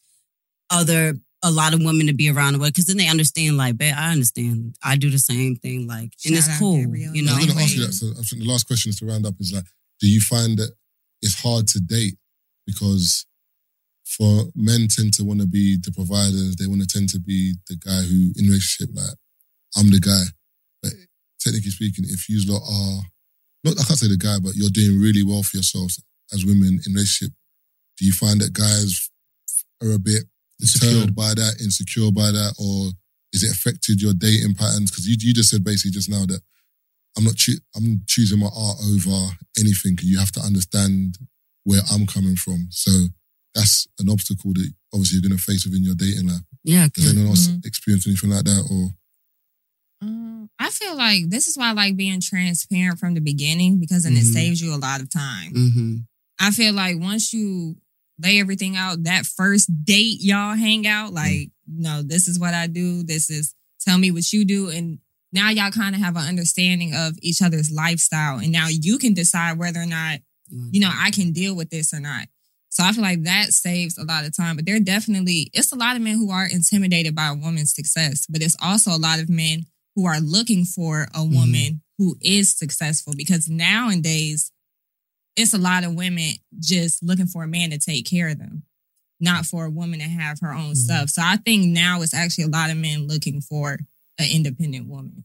[SPEAKER 6] other a lot of women to be around the way because then they understand like, babe, I understand. I do the same thing, like, and it's cool,
[SPEAKER 8] Gabrielle.
[SPEAKER 6] you know.
[SPEAKER 4] I'm going to ask you that. So I think the last question is to round up is like, do you find that it's hard to date because for men tend to want to be the providers, they want to tend to be the guy who in relationship like I'm the guy, but technically speaking, if you lot are not, I can't say the guy, but you're doing really well for yourselves as women in relationship. Do you find that guys are a bit disturbed by that, insecure by that, or is it affected your dating patterns? Because you, you just said basically just now that I'm not choo- I'm choosing my art over anything. You have to understand where I'm coming from. So that's an obstacle that obviously you're going to face within your dating life.
[SPEAKER 6] Yeah,
[SPEAKER 4] Does anyone else
[SPEAKER 8] Mhm.
[SPEAKER 4] experience anything like that? Or
[SPEAKER 8] Um, I feel like this is why I like being transparent from the beginning because then it
[SPEAKER 6] Mhm.
[SPEAKER 8] saves you a lot of time.
[SPEAKER 6] hmm
[SPEAKER 8] I feel like once you lay everything out, that first date y'all hang out, mm. like, you know, this is what I do, this is tell me what you do. And now y'all kind of have an understanding of each other's lifestyle. And now you can decide whether or not, you know, I can deal with this or not. So I feel like that saves a lot of time. But there definitely, it's a lot of men who are intimidated by a woman's success, but it's also a lot of men who are looking for a mm-hmm. woman who is successful because nowadays it's a lot of women just looking for a man to take care of them, not for a woman to have her own stuff. So I think now it's actually a lot of men looking for an independent woman.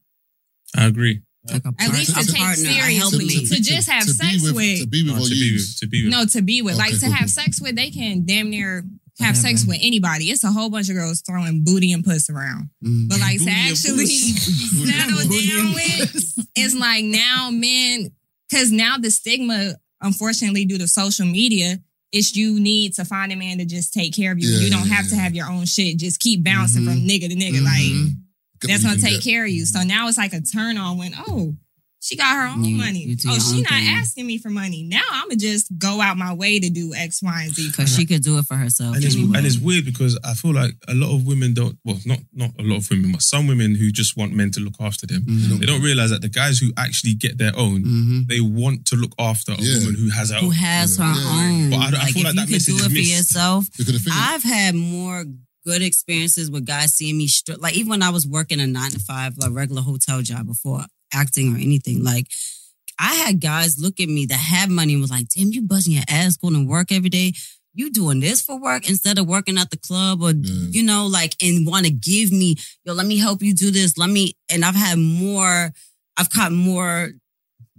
[SPEAKER 2] I agree.
[SPEAKER 6] Like a
[SPEAKER 8] At least to take
[SPEAKER 6] partner,
[SPEAKER 8] seriously.
[SPEAKER 6] helping
[SPEAKER 8] To
[SPEAKER 6] me.
[SPEAKER 8] just have
[SPEAKER 4] to
[SPEAKER 8] sex
[SPEAKER 4] with,
[SPEAKER 8] with-
[SPEAKER 4] to be with
[SPEAKER 2] No, to be with, to be with.
[SPEAKER 8] No, to be with,
[SPEAKER 4] Okay,
[SPEAKER 8] like to have sex with, they can damn near have sex with anybody. It's a whole bunch of girls throwing booty and puss around.
[SPEAKER 6] Mm.
[SPEAKER 8] But like to
[SPEAKER 2] Booty and
[SPEAKER 8] actually [LAUGHS] settle down with, it's like now men, because now the stigma, unfortunately, due to social media, it's you need to find a man to just take care of you.
[SPEAKER 4] Yeah,
[SPEAKER 8] you don't
[SPEAKER 4] yeah,
[SPEAKER 8] have to have your own shit. Just keep bouncing
[SPEAKER 6] Mhm.
[SPEAKER 8] from nigga to nigga.
[SPEAKER 6] Mhm.
[SPEAKER 8] Like that's gonna take
[SPEAKER 4] get.
[SPEAKER 8] care of you. So now it's like a turn on when oh. She got her own
[SPEAKER 6] You-
[SPEAKER 8] money.
[SPEAKER 6] you
[SPEAKER 8] oh,
[SPEAKER 6] your
[SPEAKER 8] she not
[SPEAKER 6] thing.
[SPEAKER 8] asking me for money. Now I'm gonna just go out my way to do X, Y, and Z.
[SPEAKER 6] Because she could do it for herself.
[SPEAKER 2] and it's,
[SPEAKER 6] anyway.
[SPEAKER 2] and it's weird because I feel like a lot of women don't. Well, not not a lot of women, but some women who just want men to look after them.
[SPEAKER 6] Mhm.
[SPEAKER 2] They don't realize that the guys who actually get their own,
[SPEAKER 6] Mhm.
[SPEAKER 2] they want to look after a
[SPEAKER 4] Yeah.
[SPEAKER 2] woman who has her
[SPEAKER 6] Who
[SPEAKER 2] own.
[SPEAKER 6] has her
[SPEAKER 4] Yeah.
[SPEAKER 6] own?
[SPEAKER 2] But I don't- I
[SPEAKER 6] like
[SPEAKER 2] feel
[SPEAKER 6] if
[SPEAKER 2] like
[SPEAKER 6] you
[SPEAKER 2] that
[SPEAKER 6] could do
[SPEAKER 2] is
[SPEAKER 6] it for yourself.
[SPEAKER 4] Because the thing is,
[SPEAKER 6] I've had more good experiences with guys seeing me str- like even when I was working a nine to five, like regular hotel job before acting or anything. Like I had guys look at me that had money and was like, "Damn, you buzzing your ass going to work every day." You doing this for work instead of working at the club or
[SPEAKER 4] Yeah.
[SPEAKER 6] you know, like and want to give me, yo, let me help you do this. Let me and I've had more, I've caught more,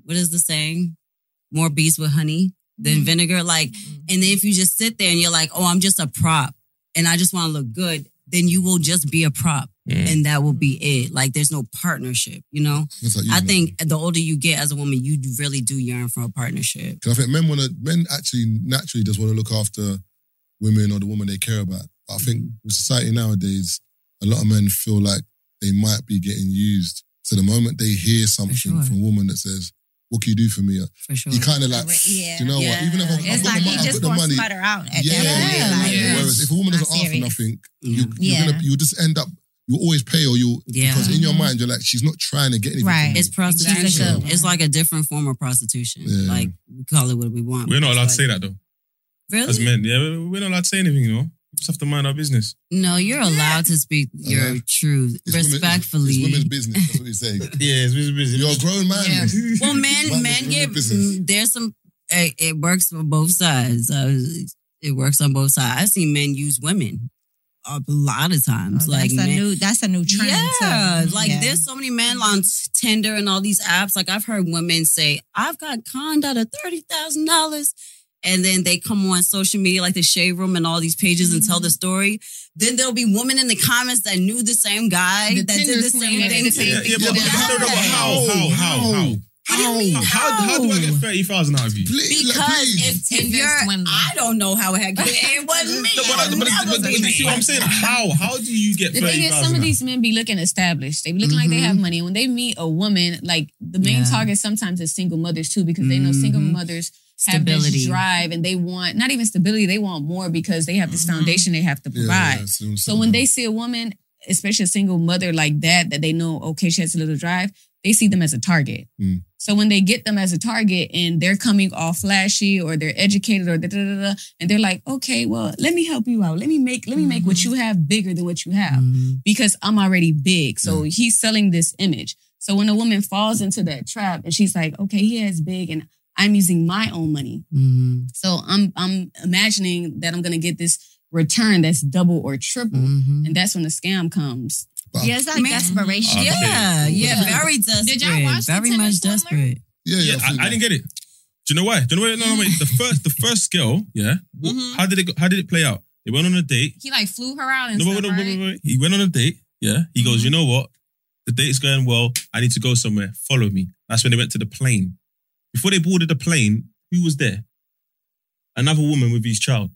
[SPEAKER 6] what is the saying? More bees with honey than mm. vinegar. Like, mm-hmm. and then if you just sit there and you're like, oh, I'm just a prop and I just want to look good, then you will just be a prop.
[SPEAKER 2] Mm.
[SPEAKER 6] And that will be it. Like there's no partnership, you know?
[SPEAKER 4] like you,
[SPEAKER 6] I
[SPEAKER 4] man.
[SPEAKER 6] think the older you get as a woman, you really do yearn for a partnership.
[SPEAKER 4] 'Cause I think men want to, men actually naturally just want to look after women or the woman they care about. But I think with society nowadays, a lot of men feel like they might be getting used. So the moment they hear something
[SPEAKER 6] sure.
[SPEAKER 4] from a woman that says, "What can you do for me?"
[SPEAKER 6] For sure.
[SPEAKER 4] You kind of like,
[SPEAKER 5] Yeah.
[SPEAKER 4] You know what? Even if I've, I've got
[SPEAKER 5] like
[SPEAKER 4] the,
[SPEAKER 5] you
[SPEAKER 4] mo- I've
[SPEAKER 5] just
[SPEAKER 4] got the
[SPEAKER 5] gonna
[SPEAKER 4] money,
[SPEAKER 5] sputter out at
[SPEAKER 4] yeah,
[SPEAKER 5] that point.
[SPEAKER 4] yeah,
[SPEAKER 5] Like,
[SPEAKER 4] yeah.
[SPEAKER 8] Yeah.
[SPEAKER 4] Whereas if a woman doesn't ask for
[SPEAKER 5] serious.
[SPEAKER 4] nothing,
[SPEAKER 6] Yeah.
[SPEAKER 4] you, you're gonna you just end up you always pay or you
[SPEAKER 6] Yeah.
[SPEAKER 4] because in your mind you're like she's not trying to get anything.
[SPEAKER 5] Right.
[SPEAKER 6] It's prostitution.
[SPEAKER 5] Exactly.
[SPEAKER 6] It's like a different form of prostitution.
[SPEAKER 4] Yeah.
[SPEAKER 6] Like we call it what we want.
[SPEAKER 2] We're not allowed to say that though.
[SPEAKER 6] Really?
[SPEAKER 2] As men, yeah, we- we're not allowed to say anything. You know, we just have to mind our business.
[SPEAKER 6] No, you're allowed to speak your truth
[SPEAKER 4] It's women-
[SPEAKER 6] respectfully.
[SPEAKER 4] It's, women's business. That's what you're saying. [LAUGHS]
[SPEAKER 2] Yeah, it's women's business.
[SPEAKER 4] You're a grown man.
[SPEAKER 7] Yeah. [LAUGHS]
[SPEAKER 6] well, men, men get there's some. It, it works for both sides. Uh, it works on both sides. I've seen men use women a lot of times.
[SPEAKER 5] Oh,
[SPEAKER 6] like
[SPEAKER 5] that's a
[SPEAKER 6] men,
[SPEAKER 5] new that's a new trend.
[SPEAKER 6] Yeah,
[SPEAKER 5] too.
[SPEAKER 6] like
[SPEAKER 5] Yeah.
[SPEAKER 6] there's so many men on Tinder and all these apps. Like I've heard women say, "I've got conned out of thirty thousand dollars," and then they come on social media, like the Shade Room and all these pages, and tell the mm-hmm. story. Then there'll be women in the comments that knew the same guy
[SPEAKER 7] The
[SPEAKER 6] that
[SPEAKER 7] Tinder
[SPEAKER 6] did the same thing.
[SPEAKER 7] did
[SPEAKER 6] to
[SPEAKER 7] the
[SPEAKER 2] Yeah,
[SPEAKER 7] same
[SPEAKER 2] yeah,
[SPEAKER 7] thing.
[SPEAKER 2] but, but no, no, but how, how, how, how?
[SPEAKER 6] What do you mean?
[SPEAKER 2] How, how do I get thirty thousand out of you?
[SPEAKER 4] Please, like,
[SPEAKER 6] Because
[SPEAKER 4] please.
[SPEAKER 6] if, if you're,
[SPEAKER 7] swindler.
[SPEAKER 6] I don't know how [LAUGHS] it happened. It wasn't me.
[SPEAKER 2] No, but,
[SPEAKER 6] I'll
[SPEAKER 2] but, but,
[SPEAKER 6] never
[SPEAKER 2] but, but
[SPEAKER 6] be
[SPEAKER 2] you see what
[SPEAKER 6] me.
[SPEAKER 2] I'm saying? How? How do you get
[SPEAKER 7] The thing is, some of these men be looking established. They be looking like they have money. When they meet a woman, like the main
[SPEAKER 6] Yeah.
[SPEAKER 7] target sometimes is single mothers too, because they know single
[SPEAKER 6] Mhm.
[SPEAKER 7] mothers have
[SPEAKER 6] Stability.
[SPEAKER 7] this drive and they want not even stability, they want more because they have this foundation they have to provide.
[SPEAKER 4] yeah, so-
[SPEAKER 7] So when they see a woman, especially a single mother like that, that they know, okay, she has a little drive, they see them as a target.
[SPEAKER 4] Mm.
[SPEAKER 7] So when they get them as a target and they're coming all flashy or they're educated or da da da da, and they're like, okay, well, let me help you out. Let me make let me make what you have bigger than what you have
[SPEAKER 6] Mhm.
[SPEAKER 7] because I'm already big. So he's selling this image. So when a woman falls into that trap and she's like, okay, he has big and I'm using my own money.
[SPEAKER 6] Mhm.
[SPEAKER 7] So I'm I'm imagining that I'm gonna get this return that's double or triple.
[SPEAKER 6] Mhm.
[SPEAKER 7] And that's when the scam comes.
[SPEAKER 4] But-
[SPEAKER 5] yeah, it's like
[SPEAKER 6] Man.
[SPEAKER 5] desperation.
[SPEAKER 2] Okay.
[SPEAKER 6] Yeah, yeah,
[SPEAKER 7] Yeah.
[SPEAKER 6] very desperate.
[SPEAKER 7] Did y'all watch
[SPEAKER 6] very
[SPEAKER 7] Tinder
[SPEAKER 6] much
[SPEAKER 7] Swindler?
[SPEAKER 6] desperate.
[SPEAKER 4] yeah, yeah,
[SPEAKER 2] Yeah, I, I didn't get it. Do you know why? Do you know why? No, no, wait. The [LAUGHS] first, the first girl, yeah. wh-
[SPEAKER 8] Mhm.
[SPEAKER 2] How did it? Go, how did it play out? They went on a date.
[SPEAKER 8] He like flew her out and
[SPEAKER 2] No,
[SPEAKER 8] stuff,
[SPEAKER 2] wait, wait, wait,
[SPEAKER 8] right?
[SPEAKER 2] wait, wait. He went on a date. Yeah. He goes, you know what? The date's going well. I need to go somewhere. Follow me. That's when they went to the plane. Before they boarded the plane, who was there? Another woman with his child.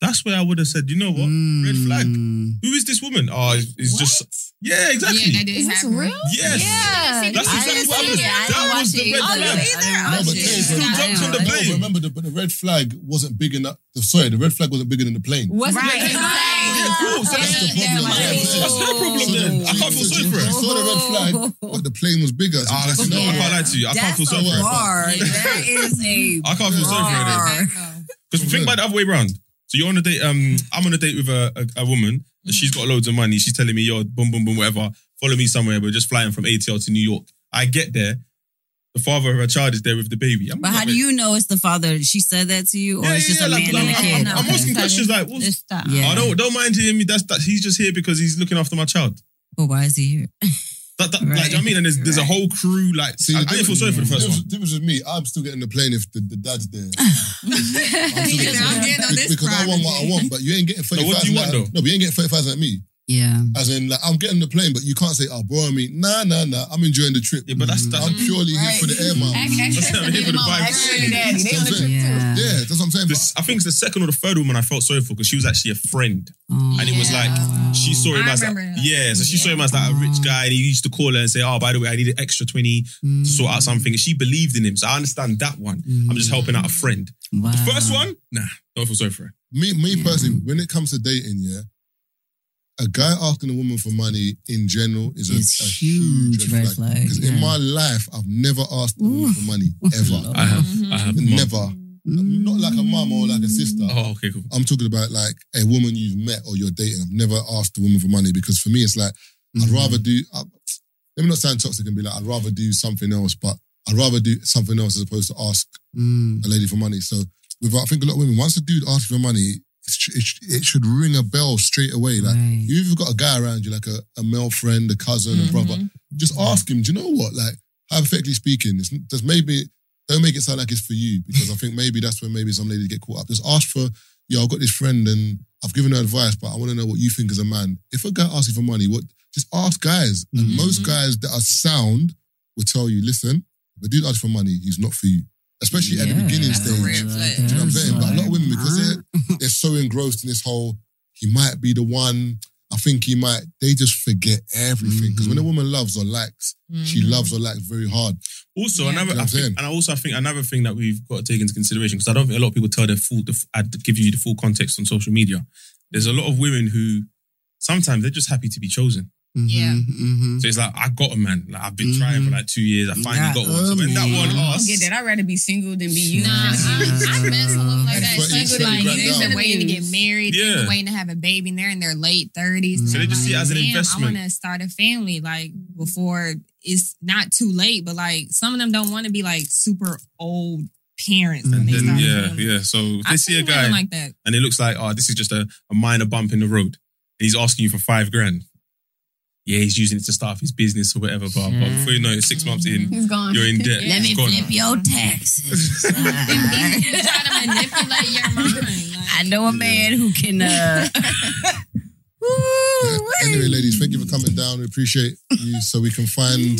[SPEAKER 2] That's where I would have said, you know what? Red flag.
[SPEAKER 6] Mm.
[SPEAKER 2] Who is this woman? Oh, it's, it's just yeah, exactly.
[SPEAKER 7] Yeah, that did
[SPEAKER 8] Is this real?
[SPEAKER 2] yes.
[SPEAKER 7] Yeah.
[SPEAKER 2] That's exactly
[SPEAKER 6] didn't
[SPEAKER 2] what
[SPEAKER 6] see
[SPEAKER 2] happened.
[SPEAKER 6] it.
[SPEAKER 2] That
[SPEAKER 6] didn't
[SPEAKER 2] was the
[SPEAKER 6] it.
[SPEAKER 2] red
[SPEAKER 6] Oh,
[SPEAKER 2] flag.
[SPEAKER 6] you either?
[SPEAKER 4] No,
[SPEAKER 6] Oh,
[SPEAKER 4] but
[SPEAKER 6] shit.
[SPEAKER 2] Still
[SPEAKER 6] I
[SPEAKER 2] jumped on the plane.
[SPEAKER 6] it.
[SPEAKER 4] Remember, the, but the red flag wasn't big enough. Sorry, the red flag wasn't bigger than the plane.
[SPEAKER 7] What's
[SPEAKER 5] Right,
[SPEAKER 7] the
[SPEAKER 5] exactly.
[SPEAKER 2] Yeah, cool. So
[SPEAKER 4] That's the problem.
[SPEAKER 5] Yeah,
[SPEAKER 4] That's
[SPEAKER 2] that's her problem
[SPEAKER 4] So
[SPEAKER 2] then. I can't feel sorry
[SPEAKER 4] she-
[SPEAKER 2] for
[SPEAKER 4] She
[SPEAKER 2] her.
[SPEAKER 4] saw the red flag, but the plane was bigger. So
[SPEAKER 2] Ah, that's,
[SPEAKER 4] that's
[SPEAKER 2] no, I
[SPEAKER 4] not-
[SPEAKER 2] can't lie to you. I can't feel sorry for
[SPEAKER 6] a
[SPEAKER 2] her.
[SPEAKER 6] bar. That is a [LAUGHS]
[SPEAKER 2] I can't feel sorry for her. Because think about the other way around. So you're on a date. Um, I'm on a date with a, a, a woman. and She's got loads of money. She's telling me, "Yo, boom, boom, boom, whatever. Follow me somewhere. We're just flying from ATL to New York." I get there. The father of her child is there with the baby. I'm
[SPEAKER 6] But how do you know it's the father? She said that to you, or
[SPEAKER 2] Yeah,
[SPEAKER 6] it's
[SPEAKER 2] yeah,
[SPEAKER 6] just
[SPEAKER 2] yeah,
[SPEAKER 6] a
[SPEAKER 2] like,
[SPEAKER 6] man
[SPEAKER 2] like,
[SPEAKER 6] and a
[SPEAKER 2] I'm,
[SPEAKER 6] kid?
[SPEAKER 2] I'm
[SPEAKER 6] Okay.
[SPEAKER 2] asking questions like, what's.
[SPEAKER 6] Yeah.
[SPEAKER 2] I don't don't mind him. That's that. He's just here because he's looking after my child.
[SPEAKER 6] But why is he here? [LAUGHS]
[SPEAKER 2] That, that,
[SPEAKER 6] Right.
[SPEAKER 2] Like, do you know what I mean, and there's, there's a whole crew. Like,
[SPEAKER 4] See,
[SPEAKER 2] I, I didn't feel sorry for the first
[SPEAKER 4] difference,
[SPEAKER 2] one.
[SPEAKER 4] difference with me, I'm still getting the plane if the, the dad's there. [LAUGHS] I'm
[SPEAKER 8] He
[SPEAKER 4] still
[SPEAKER 8] just, I'm getting on
[SPEAKER 4] Be-
[SPEAKER 8] this
[SPEAKER 4] because I want what I want, but you ain't getting
[SPEAKER 2] No,
[SPEAKER 4] 30,000
[SPEAKER 2] what do you want,
[SPEAKER 4] at-
[SPEAKER 2] though?
[SPEAKER 4] No, but you ain't getting 30,000 at me.
[SPEAKER 6] Yeah.
[SPEAKER 4] As in, like, I'm getting the plane, but you can't say, oh, borrow me. Nah, nah, nah. I'm enjoying the trip.
[SPEAKER 2] Yeah, but that's mm. that's
[SPEAKER 4] I'm purely here for the air miles.
[SPEAKER 7] Act- act-
[SPEAKER 2] That's what I'm here for the vibes.
[SPEAKER 7] Actually, daddy, they on the trip
[SPEAKER 6] Yeah.
[SPEAKER 4] Yeah, that's what I'm saying.
[SPEAKER 2] This, I think it's the second or the third woman I felt sorry for because she was actually a friend.
[SPEAKER 6] Oh.
[SPEAKER 2] And it was like, she saw him
[SPEAKER 8] I
[SPEAKER 2] as like,
[SPEAKER 8] that.
[SPEAKER 2] yeah, so she saw him as like a rich guy and he used to call her and say, oh, by the way, I need an extra 20 to sort out mm. something. And she believed in him. So I understand that one. I'm just mm. helping out a friend.
[SPEAKER 6] Wow.
[SPEAKER 2] The first one, nah, don't feel sorry for her.
[SPEAKER 4] Me, me personally, when it comes to dating, yeah, a guy asking a woman for money in general is a, a
[SPEAKER 6] huge
[SPEAKER 4] huge
[SPEAKER 6] red
[SPEAKER 4] red flag. Because in my life, I've never asked a woman for money ever. [LAUGHS]
[SPEAKER 2] I have, I have.
[SPEAKER 4] Never. Not like a mum or like a sister.
[SPEAKER 2] Oh, okay, cool.
[SPEAKER 4] I'm talking about like a woman you've met or you're dating. I've never asked a woman for money because for me, it's like I'd rather do. I, let me not sound toxic and be like I'd rather do something else, but I'd rather do something else as opposed to ask
[SPEAKER 6] Mm.
[SPEAKER 4] a lady for money. So with I think a lot of women, once a dude asks for money, it, it, should ring a bell straight away. Like
[SPEAKER 6] Right.
[SPEAKER 4] if you've got a guy around you, like a, a male friend, a cousin, a brother, mm-hmm. just ask him. Do you know what? Like hypothetically speaking, it's just maybe don't make it sound like it's for you because I think maybe that's when maybe some ladies get caught up. Just ask for, yo, I've got this friend and I've given her advice, but I want to know what you think as a man. If a guy asks you for money, what? Just ask guys, and mm-hmm. most guys that are sound will tell you, listen, if a dude asks for money, he's not for you. Especially at the
[SPEAKER 6] Yeah.
[SPEAKER 4] beginning
[SPEAKER 6] That's a
[SPEAKER 4] stage.
[SPEAKER 6] red
[SPEAKER 4] Do you know what I'm saying? But a lot of women, because they're, they're so engrossed in this whole, he might be the one. I think he might. They just forget everything. Because when a mm-hmm. woman loves or likes, she mm-hmm. loves or likes very hard.
[SPEAKER 2] Also,
[SPEAKER 8] Yeah.
[SPEAKER 2] another,
[SPEAKER 4] You know what
[SPEAKER 2] I
[SPEAKER 4] I'm
[SPEAKER 2] think,
[SPEAKER 4] saying?
[SPEAKER 2] and I also think another thing that we've got to take into consideration because I don't think a lot of people tell their full, the, I'd give you the full context on social media. There's a lot of women who sometimes they're just happy to be chosen.
[SPEAKER 8] Yeah.
[SPEAKER 6] Mm-hmm.
[SPEAKER 2] So it's like I got a man. Like I've been trying for like two years. I finally
[SPEAKER 6] Yeah,
[SPEAKER 2] got one. So when that one
[SPEAKER 7] I don't get that. I'd rather be single than be you.
[SPEAKER 8] Nah, I, I met someone like that.
[SPEAKER 4] That's
[SPEAKER 8] Single, like they've been waiting to get married, they've
[SPEAKER 2] Yeah.
[SPEAKER 8] been waiting to have a baby, and they're in their late thirties.
[SPEAKER 2] So they just see it as an investment.
[SPEAKER 8] I want to start a family, like before it's not too late. But like some of them don't want to be like super old parents when they
[SPEAKER 2] then
[SPEAKER 8] start.
[SPEAKER 2] yeah,
[SPEAKER 8] family.
[SPEAKER 2] yeah. So if they
[SPEAKER 8] I've
[SPEAKER 2] see a guy
[SPEAKER 8] like that.
[SPEAKER 2] and it looks like, oh, this is just a, a minor bump in the road. And he's asking you for five grand. Yeah, he's using it to start his business or whatever. But, but before you know it, six months in,
[SPEAKER 7] He's gone.
[SPEAKER 2] you're in debt.
[SPEAKER 6] Let me
[SPEAKER 2] It's gone.
[SPEAKER 6] flip your taxes. [LAUGHS]
[SPEAKER 8] You try to manipulate your mind. Like,
[SPEAKER 6] I know a man who can. Uh, [LAUGHS]
[SPEAKER 4] Yeah. Anyway, ladies, thank you for coming down. We appreciate you. So we can find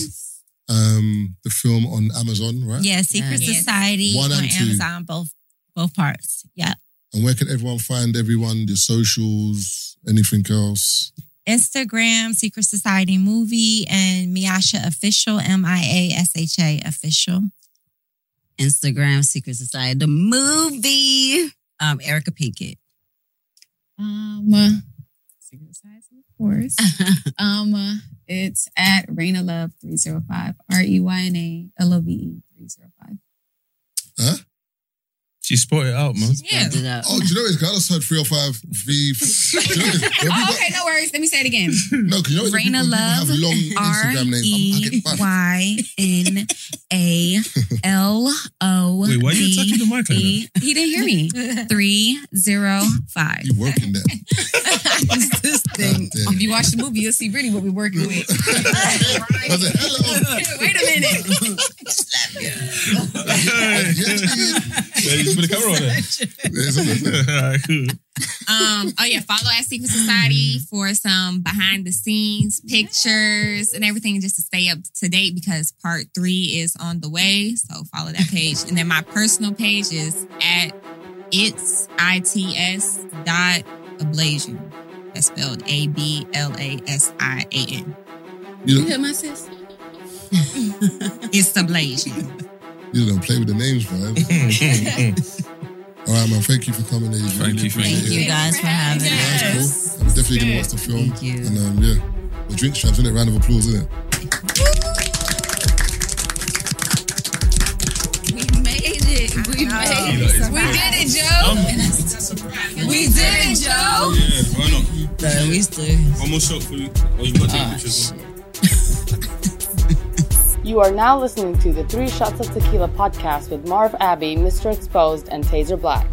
[SPEAKER 4] um, the film on Amazon, right?
[SPEAKER 5] Yeah, Secret
[SPEAKER 6] Yes.
[SPEAKER 5] Society
[SPEAKER 4] One
[SPEAKER 5] on
[SPEAKER 4] and two.
[SPEAKER 5] Amazon, both both parts. Yeah.
[SPEAKER 4] And where can everyone find everyone? The socials, anything else?
[SPEAKER 5] Instagram, Secret Society Movie, and Miasha Official, M I A S H A Official.
[SPEAKER 6] Instagram, Secret Society, the movie. Um, Erica Pinkett.
[SPEAKER 7] Um, uh, Secret Society, of course. [LAUGHS] um, uh, it's at Reyna Love three zero five R E Y N A L O V E three zero five.
[SPEAKER 4] Huh?
[SPEAKER 2] She spot it out, man.
[SPEAKER 8] yeah.
[SPEAKER 6] Did that.
[SPEAKER 4] Oh, do you know it's I just heard 305 V. [LAUGHS] Do you know what it is?
[SPEAKER 7] Oh, okay, no worries. Let me say it again.
[SPEAKER 4] No, because you know it's
[SPEAKER 5] Reyna
[SPEAKER 4] people, people
[SPEAKER 5] Love,
[SPEAKER 4] have long
[SPEAKER 5] R
[SPEAKER 4] Instagram names. I'm- I
[SPEAKER 5] E
[SPEAKER 4] get buzzed.
[SPEAKER 5] Y N A L O
[SPEAKER 2] Wait, why are you attacking the mic like that?
[SPEAKER 5] V
[SPEAKER 7] He didn't hear me.
[SPEAKER 5] three zero five.
[SPEAKER 4] You working there? [LAUGHS]
[SPEAKER 5] It's this
[SPEAKER 4] God damn.
[SPEAKER 7] If you watch the movie, you'll see really what we're working with.
[SPEAKER 4] I said, hello.
[SPEAKER 7] Wait a minute. [LAUGHS]
[SPEAKER 2] Yeah, you put the camera on there.
[SPEAKER 4] There's something.
[SPEAKER 2] Alright, cool.
[SPEAKER 8] Um, oh yeah, follow at Secret Society for some behind the scenes pictures and everything just to stay up to date because part three is on the way. So follow that page. And then my personal page is at it's its dot ablasian. That's spelled A B L A S I A N.
[SPEAKER 4] You
[SPEAKER 7] You hear my sis?
[SPEAKER 8] It's ablasian.
[SPEAKER 4] You don't play with the names, man. [LAUGHS] All right, man. Thank you for coming. Ladies.
[SPEAKER 2] Thank
[SPEAKER 4] Really
[SPEAKER 2] you, thank
[SPEAKER 6] you guys for having
[SPEAKER 4] Yeah,
[SPEAKER 6] us.
[SPEAKER 4] that's cool. I'm definitely gonna watch the film.
[SPEAKER 6] Thank you.
[SPEAKER 4] And um, yeah, the drink straps, isn't it? Round of applause, isn't it?
[SPEAKER 5] We made it. We made
[SPEAKER 2] it.
[SPEAKER 7] We did it, Joe. we did it, Joe.
[SPEAKER 2] Yeah, why not?
[SPEAKER 6] So we still.
[SPEAKER 2] One more shot for you. Oh, you got to take pictures.
[SPEAKER 3] You are now listening to the Three Shots of Tequila podcast with Marv Abbey, Mr. Exposed, and Taser Black.